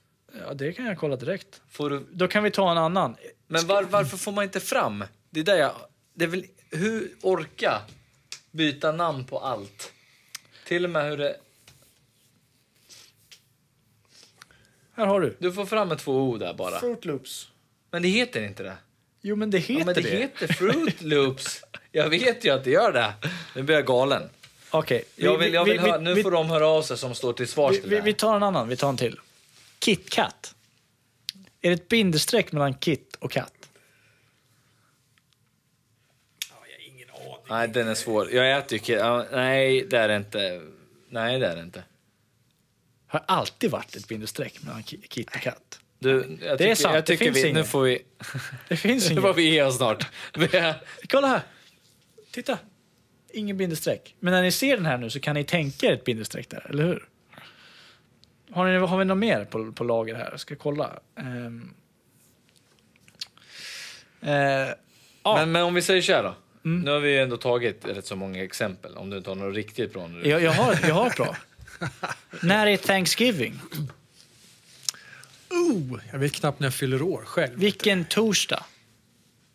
Ja, det kan jag kolla direkt. Får du... Då kan vi ta en annan. Men var, varför får man inte fram Det är där jag... Det är väl, hur orka byta namn på allt? Till och med hur det... Här har du. Du får fram med två O där bara. Fruit Loops. Men det heter inte det. Jo, men det heter Ja, men det, det. heter Fruit Loops. Jag vet ju att det gör det. Nu blir jag galen. Okej. Jag vi- vill, jag vi- vill vi- höra, nu vi- får de höra av sig som står till svars vi, till vi, vi tar en annan, vi tar en till. KitKat. Är det ett bindestreck mellan kit och katt? Nej, den är svår. Jag äter ju ja, Nej, det är det inte. Nej, det är det inte. Har alltid varit ett bindestreck mellan ki- kit och katt. Du, jag tycker, sant, jag det tycker finns vi, nu inget. får vi... Det finns Nu får inget. vi ge oss snart. Är- Kolla här! Titta! Ingen bindestreck. Men när ni ser den här nu så kan ni tänka er ett bindestreck där, eller hur? Har, ni, har vi något mer på, på lager här? Jag ska kolla. Um, Ja. Men, men om vi säger så här då. Nu har vi ändå tagit rätt så många exempel. Om du inte har något riktigt bra nu. jag, jag, har, jag har ett bra. när är Thanksgiving? Oh, jag vet knappt när jag fyller år själv. Vilken torsdag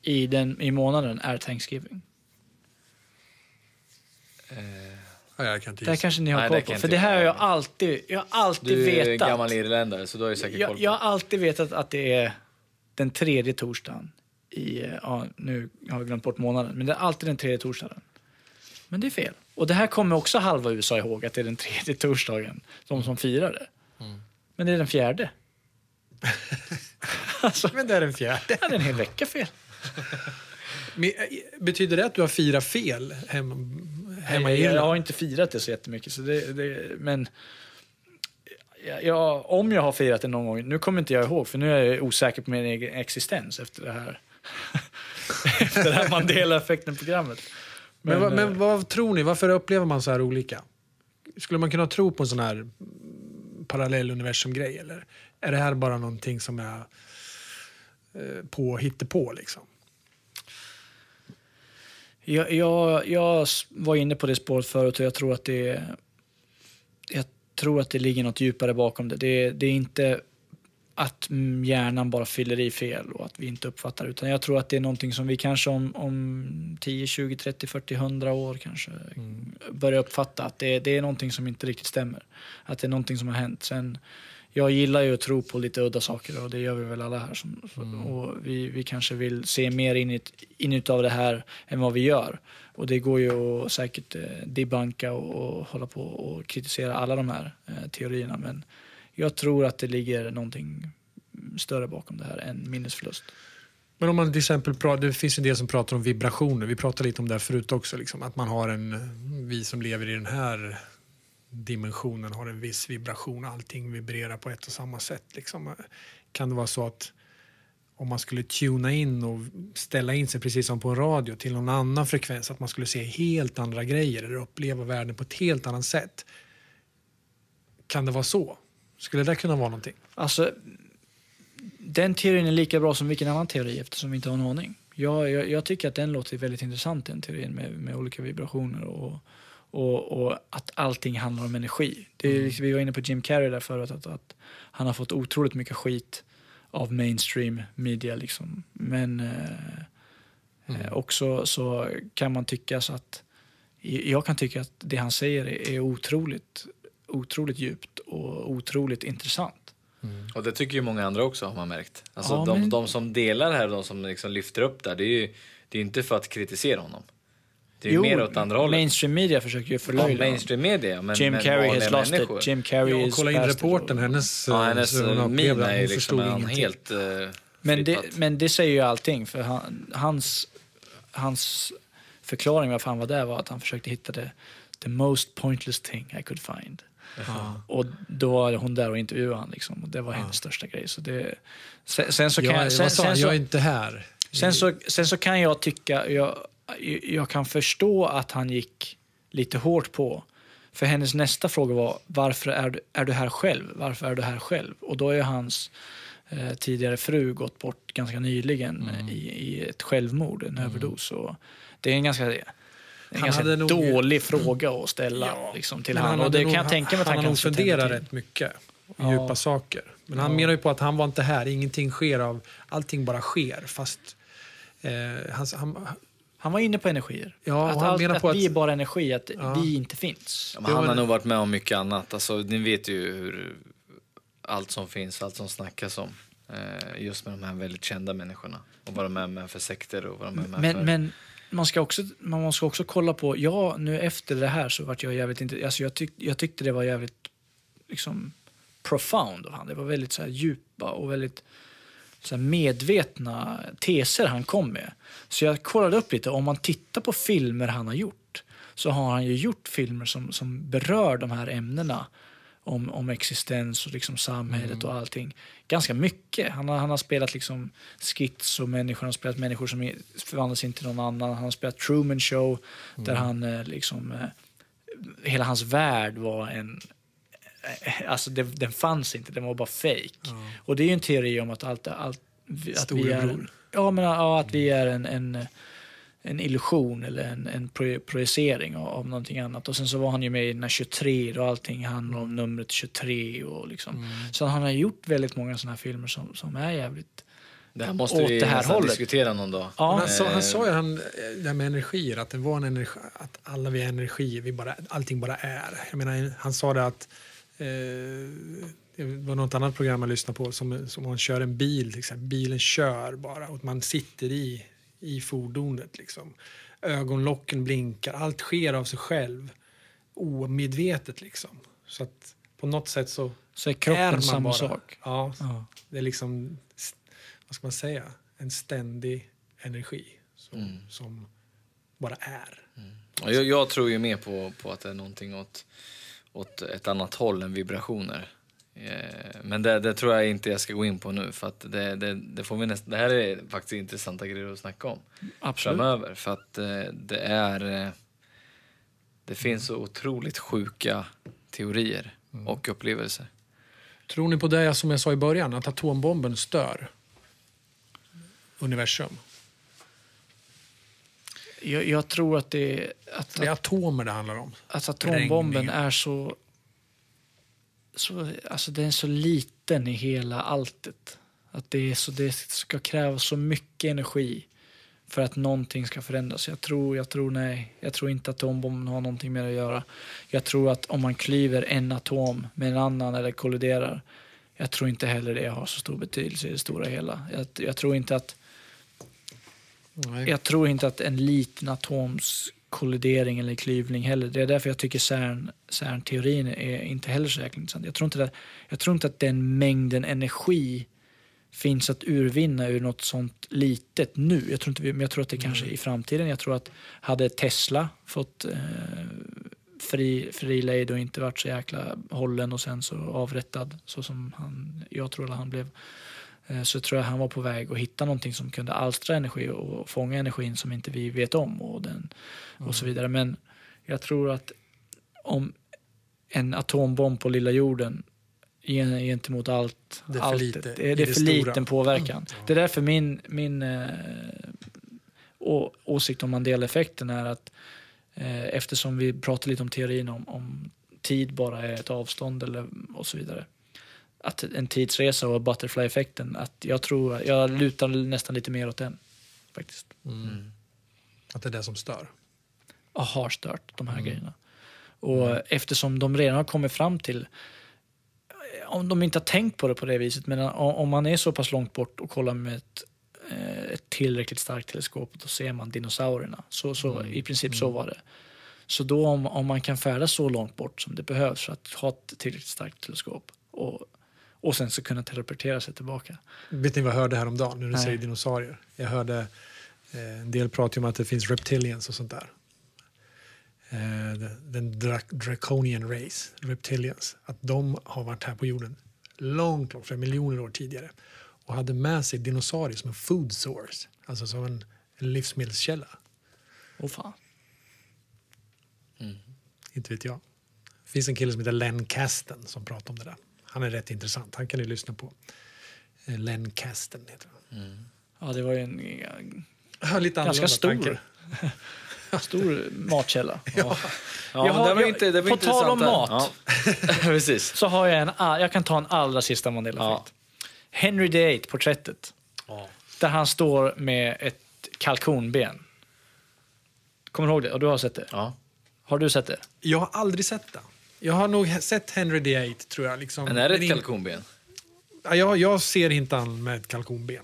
i, den, i månaden är Thanksgiving? Ja, jag kan inte Det här kanske ni har Nej, koll på. För det här har jag alltid, jag har alltid Du är vetat. gammal irländare så du har ju säkert koll Jag, på jag har alltid vetat att det är den tredje torsdagen i, ja, nu har jag glömt bort månaden, men det är alltid den tredje torsdagen. Men det är fel. Och det här kommer också halva USA ihåg, att det är den tredje torsdagen, de som firar det. Men det är den fjärde. alltså, Men det är den fjärde. ja, det är en hel vecka fel. Men, eh, Betyder det att du har firat fel hemma, hemma i jag, jag Irland? har inte firat det så jättemycket, så det, det, men jag, om jag har firat det någon gång, nu kommer inte jag ihåg, för nu är jag osäker på min egen existens efter det här, efter det här Mandela-effekten-programmet. Men, vad- men eh, vad tror ni? Varför upplever man så här olika? Skulle man kunna tro på en sån här parallelluniversum-grej? Eller är det här bara någonting som är eh, på på liksom? Jag, jag, jag var inne på det spåret förut och jag tror att det, jag tror att det ligger något djupare bakom det. Det, det är inte att mm, hjärnan bara fyller i fel och att vi inte uppfattar. Utan jag tror att det är någonting som vi kanske om, om 10, 20, 30, 40, 100 år kanske börjar uppfatta. Att det, det är någonting som inte riktigt stämmer. Att det är någonting som har hänt. Sen, jag gillar ju att tro på lite udda saker och det gör vi väl alla här. Som, och vi, vi kanske vill se mer in, in av det här än vad vi gör. Och det går ju att säkert eh, debunka och, och hålla på och kritisera alla de här eh, teorierna. Men jag tror att det ligger någonting större bakom det här än minnesförlust. Men om man till exempel pratar, det finns en del som pratar om vibrationer. Vi pratade lite om det här förut också. Liksom, att man har en, vi som lever i den här dimensionen har en viss vibration. Allting vibrerar på ett och samma sätt. Liksom. Kan det vara så att om man skulle tuna in och ställa in sig precis som på en radio till någon annan frekvens, att man skulle se helt andra grejer eller uppleva världen på ett helt annat sätt. Kan det vara så? Skulle det kunna vara någonting? Alltså, den teorin är lika bra som vilken annan teori eftersom vi inte har en aning. Jag, jag, jag tycker att den låter väldigt intressant, den teorin med, med olika vibrationer och, och, och att allting handlar om energi. Det är, liksom- Vi var inne på Jim Carrey där förut, att, att han har fått otroligt mycket skit av mainstream media. Liksom. Men eh, eh, också så kan man tycka så att jag kan tycka att det han säger är, är otroligt, otroligt djupt och otroligt intressant. Och det tycker ju många andra också har man märkt. Alltså Ja, de, men- de som delar här, de som liksom lyfter upp det här, det är ju det är inte för att kritisera honom. Det är ju mer åt andra hållet. mainstream media försöker ju Ja, förlöjliga mainstream media, men, Jim Carrey has lost människor. it. Jim Carrey Ja, is kolla in reportern, hennes, Ja, eh, hennes min det. är liksom en ingenting. helt uh, men, det, men det säger ju allting, för han, hans, hans förklaring varför han var där var att han försökte hitta det the most pointless thing I could find. Och då var hon där och intervjuade han liksom, och det var hennes största grej. Så det, sen, sen så kan Jag, jag, sen, sen, så, jag är inte här. Sen så, sen så kan jag tycka, jag, jag kan förstå att han gick lite hårt på. För hennes nästa fråga var, varför är du, är du här själv? Varför är du här själv? Och då är hans eh, tidigare fru gått bort ganska nyligen Mm. i, i ett självmord, en överdos. Och det är en ganska, en Han ganska hade nog- dålig fråga att ställa liksom, till honom. Och det nog- kan jag tänka mig att han, han, har nog kanske till. rätt mycket. Och Ja. Djupa saker. Men han Ja. menar ju på att han var inte här. Ingenting sker av... Allting bara sker. Fast Eh, han, han, Han var inne på energier. Ja, att han allt, menar att på vi är att- bara energi, att Ja. vi inte finns. Ja, men han har nog varit med om mycket annat. Alltså, ni vet ju hur allt som finns, allt som snackas om. Eh, just med de här väldigt kända människorna. Och vad de är med för sekter och vad de är med Men, för... men man, ska också, man måste också kolla på, ja nu efter det här så vart jag jävligt inte, alltså jag, tyck, jag tyckte det var jävligt liksom profound av han. Det var väldigt så här djupa och väldigt så här medvetna teser han kom med. Så jag kollade upp lite, om man tittar på filmer han har gjort så har han ju gjort filmer som, som berör de här ämnena om, om existens och liksom samhället och allting. Ganska mycket. Han har, han har spelat liksom schizomänniskor, han har spelat människor som förvandlas in till någon annan. Han har spelat Truman Show där han eh, liksom... Eh, hela hans värld var en... eh, Alltså det, den fanns inte, den var bara fake. Och det är ju en teori om att allt... allt att vi är, ja, men, ja, att vi är en, en, en illusion eller en, en pro- projicering av, av någonting annat. Och sen så var han ju med i den här 23 och allting handlar om numret 23. Och liksom. Så han har gjort väldigt många sådana här filmer som, som är jävligt... det här måste åt vi det här hållet. diskutera någon dag. Ja. Han, sa, Eh, han sa ju han, eh, det här med energier, att det var en energi, att alla vi är energier, vi bara, allting bara är. Jag menar, han sa det att eh, det var något annat program man lyssnade på som, som man kör en bil, till exempel. bilen kör bara och man sitter i, i fordonet. Liksom. Ögonlocken blinkar, allt sker av sig själv, omedvetet liksom. Så att på något sätt så Så är kroppen man samma bara. sak. Ja, Ja. det är liksom, vad ska man säga, en ständig energi som, Mm. som bara är. Ja, Jag, jag tror ju mer på, på att det är någonting åt, åt ett annat håll än vibrationer. Eh, Men det, det tror jag inte jag ska gå in på nu för att det, det, det, får vi näst, det här är faktiskt intressanta grejer att snacka om Absolut. framöver. För att eh, det är... eh, Det finns så otroligt sjuka teorier och upplevelser. Tror ni på det som jag sa i början, att atombomben stör universum? Jag, jag tror att det att, Det är atomer det handlar om. att atombomben sprängningar. är så, så... Alltså den är så liten i hela alltet. Att det, är så, det ska kräva så mycket energi för att någonting ska förändras. Jag tror, jag tror nej. Jag tror inte att atombomben har någonting med det att göra. Jag tror att om man klyver en atom med en annan eller kolliderar, jag tror inte heller det har så stor betydelse i det stora hela. Jag, jag tror inte att Nej. jag tror inte att en liten atoms kollidering eller klyvning heller. Det är därför jag tycker CERN, CERN-teorin är inte heller så jäkla intressant. Jag tror, inte det, jag tror inte att den mängden energi finns att urvinna ur något sånt litet nu. Jag tror inte men jag tror att det kanske i framtiden. Jag tror att hade Tesla fått eh, fri, fri lejd och inte varit så jäkla hållen och sen så avrättad så som han, jag tror att han blev så tror jag han var på väg att hitta någonting som kunde alstra energi och fånga energin som inte vi vet om och, den, och så vidare. Men jag tror att om en atombomb på lilla jorden gen- gentemot allt, Det är för allt lite det, är det för liten påverkan. Det är därför min, min eh, å, åsikt om Mandela-effekten är att eh, eftersom vi pratar lite om teorin om, om tid bara är ett avstånd eller, och så vidare. Att en tidsresa och butterfly-effekten, att jag tror, jag lutar nästan lite mer åt den faktiskt. Att det är det som stör. Och har stört de här grejerna. Och eftersom de redan har kommit fram till, om de inte har tänkt på det på det viset, men om man är så pass långt bort och kollar med ett, eh, ett tillräckligt starkt teleskop, då ser man dinosaurierna. Så, så, I princip så var det. Så då om, om man kan färdas så långt bort som det behövs för att ha ett tillräckligt starkt teleskop och, och sen så kunna teleportera sig tillbaka. Vet ni vad jag hörde häromdagen när du Nej. säger dinosaurier? Jag hörde eh, en del prata om att det finns reptilians och sånt där. Eh, den dra- draconian race, reptilians, att de har varit här på jorden långt, långt, flera miljoner år tidigare och hade med sig dinosaurier som en food source, alltså som en, livsmedelskälla. Åh fan. Inte vet jag. Det finns en kille som heter Len Kasten som pratar om det där. Han är rätt intressant. Han kan ni lyssna på. Eh, Len Kasten heter han. Ja, det var ju en Ja, lite ganska stor, stor matkälla. Ja, Jag men har- det var jag- inte, det var på tal om mat. Ja. Precis. Så har jag en, jag kan ta en allra sista Mandela-effekt. Henry VIII, porträttet. Ja. Där han står med ett kalkonben. Kommer du ihåg det? Och du har sett det? Ja. Har du sett det? Jag har aldrig sett det. Jag har nog sett Henry VIII, tror jag. Liksom. Men är det ett kalkonben? Ja, jag, jag ser inte han med ett kalkonben.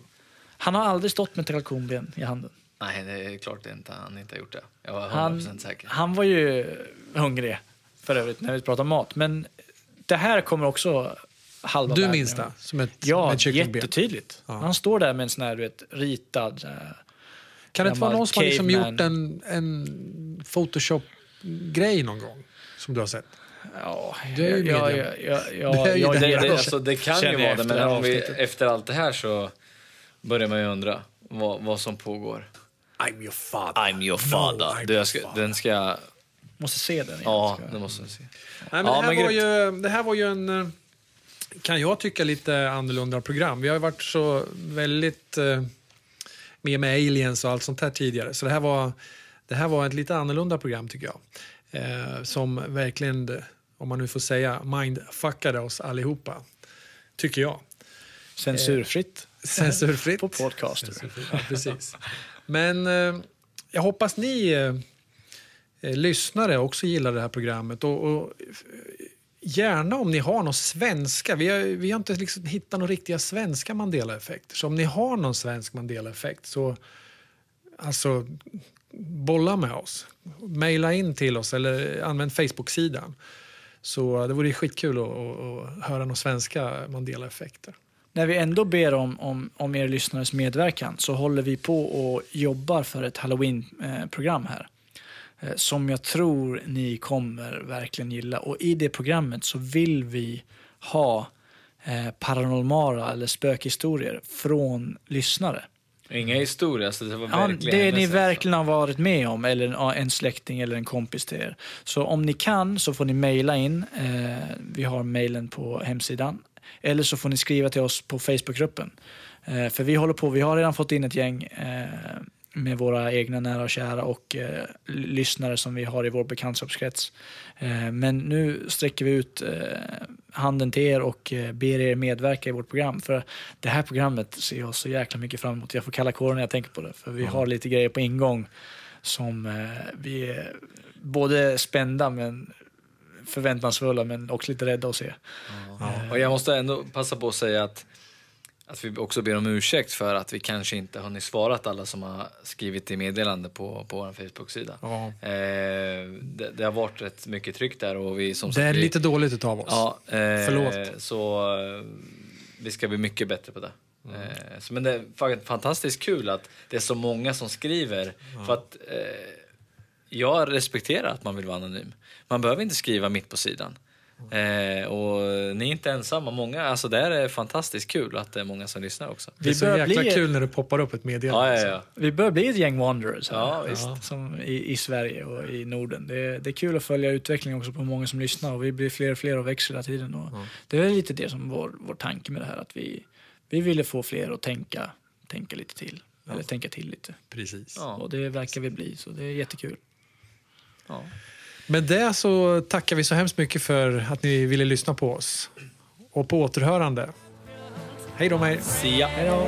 Han har aldrig stått med ett kalkonben i handen. Nej, det är klart det inte, han inte har gjort det. Jag var 100% Han, säker. han var ju hungrig, för övrigt, när vi pratar mat. Men det här kommer också halva Du minns det? Som ett, Ja, ett jättetydligt. Ja. Han står där med en sån här, du vet, ritad... eh, Kan det inte vara någon som har liksom gjort en, en Photoshop-grej någon gång? Som du har sett? Ja, Det är ju ja, ja, ja, Det är ju ja, den Det, jag alltså, det kan ju vara jag det, efter men om vi, efter allt det här så börjar man ju undra vad, vad som pågår. I'm your father. I'm your father. I'm du, jag ska, father. den ska jag... Måste se den igen. Ja, det måste du se. Nej, men Ja, det, här men var ju, det här var ju en, eh, kan jag tycka, lite annorlunda program. Vi har ju varit så väldigt eh, med med aliens och allt sånt här tidigare. Så det här var, det här var ett lite annorlunda program tycker jag. Eh, som verkligen, om man nu får säga, mindfuckade oss allihopa. Tycker jag. Censurfritt. Censurfritt. På podcaster. Censurfritt, Ja, precis. Men eh, jag hoppas ni eh, eh, lyssnare också gillar det här programmet. Och, och eh, gärna om ni har någon svenska. Vi har, vi har inte liksom hittat några riktiga svenska Mandela-effekter. Så om ni har någon svensk Mandela-effekt så alltså, bolla med oss. Maila in till oss eller använd Facebook-sidan. Så det vore skitkul att, att, att höra några svenska Mandela-effekter. När vi ändå ber om, om, om er lyssnares medverkan så håller vi på och jobbar för ett halloween-program här. Eh, som jag tror ni kommer verkligen gilla. Och i det programmet så vill vi ha eh, paranormala eller spökhistorier från lyssnare. Inga historier, alltså det var Ja, verkligen det ni händelser. verkligen har varit med om, eller en släkting eller en kompis till er. Så om ni kan så får ni mejla in. Eh, vi har mejlen på hemsidan. Eller så får ni skriva till oss på Facebookgruppen. Eh, för vi håller på, vi har redan fått in ett gäng eh, med våra egna nära och kära och eh, lyssnare som vi har i vår bekantskapskrets. Eh, men nu sträcker vi ut eh, handen till er och eh, ber er medverka i vårt program. För det här programmet ser jag så jäkla mycket fram emot. Jag får kalla kåren när jag tänker på det. För vi har lite grejer på ingång som eh, vi är både spända men förväntansfulla men också lite rädda att se. Och jag måste ändå passa på att säga att, att vi också ber om ursäkt för att vi kanske inte har svarat alla som har skrivit i meddelande på, på vår Facebook-sida. Ja. Eh, det, det har varit rätt mycket tryck där och vi som Det sagt, är vi, lite dåligt utav oss. Ja, eh, Förlåt. Så eh, vi ska bli mycket bättre på det. Eh, så, men det är fa- fantastiskt kul att det är så många som skriver. För att eh, jag respekterar att man vill vara anonym. Man behöver inte skriva mitt på sidan. Eh, och ni är inte ensamma. Många, alltså det här är fantastiskt kul att det är många som lyssnar också. Det är så jäkla bli- kul när det poppar upp ett meddelande. Ja, ja, alltså. ja. Vi börjar bli ett gäng wanderers här, Ja, visst. Som i, i Sverige och i Norden. Det, är- det är kul att följa utvecklingen också på hur många som lyssnar och vi blir fler och fler och växer hela tiden. Och Det är lite det som vår, vår tanke med det här, att vi, vi ville få fler att tänka, tänka lite till. Eller tänka till lite. Precis. Ja. Och det verkar vi bli, så det är jättekul. Ja. Med det så tackar vi så hemskt mycket för att ni ville lyssna på oss. Och på återhörande. Hej då med er. Hej då!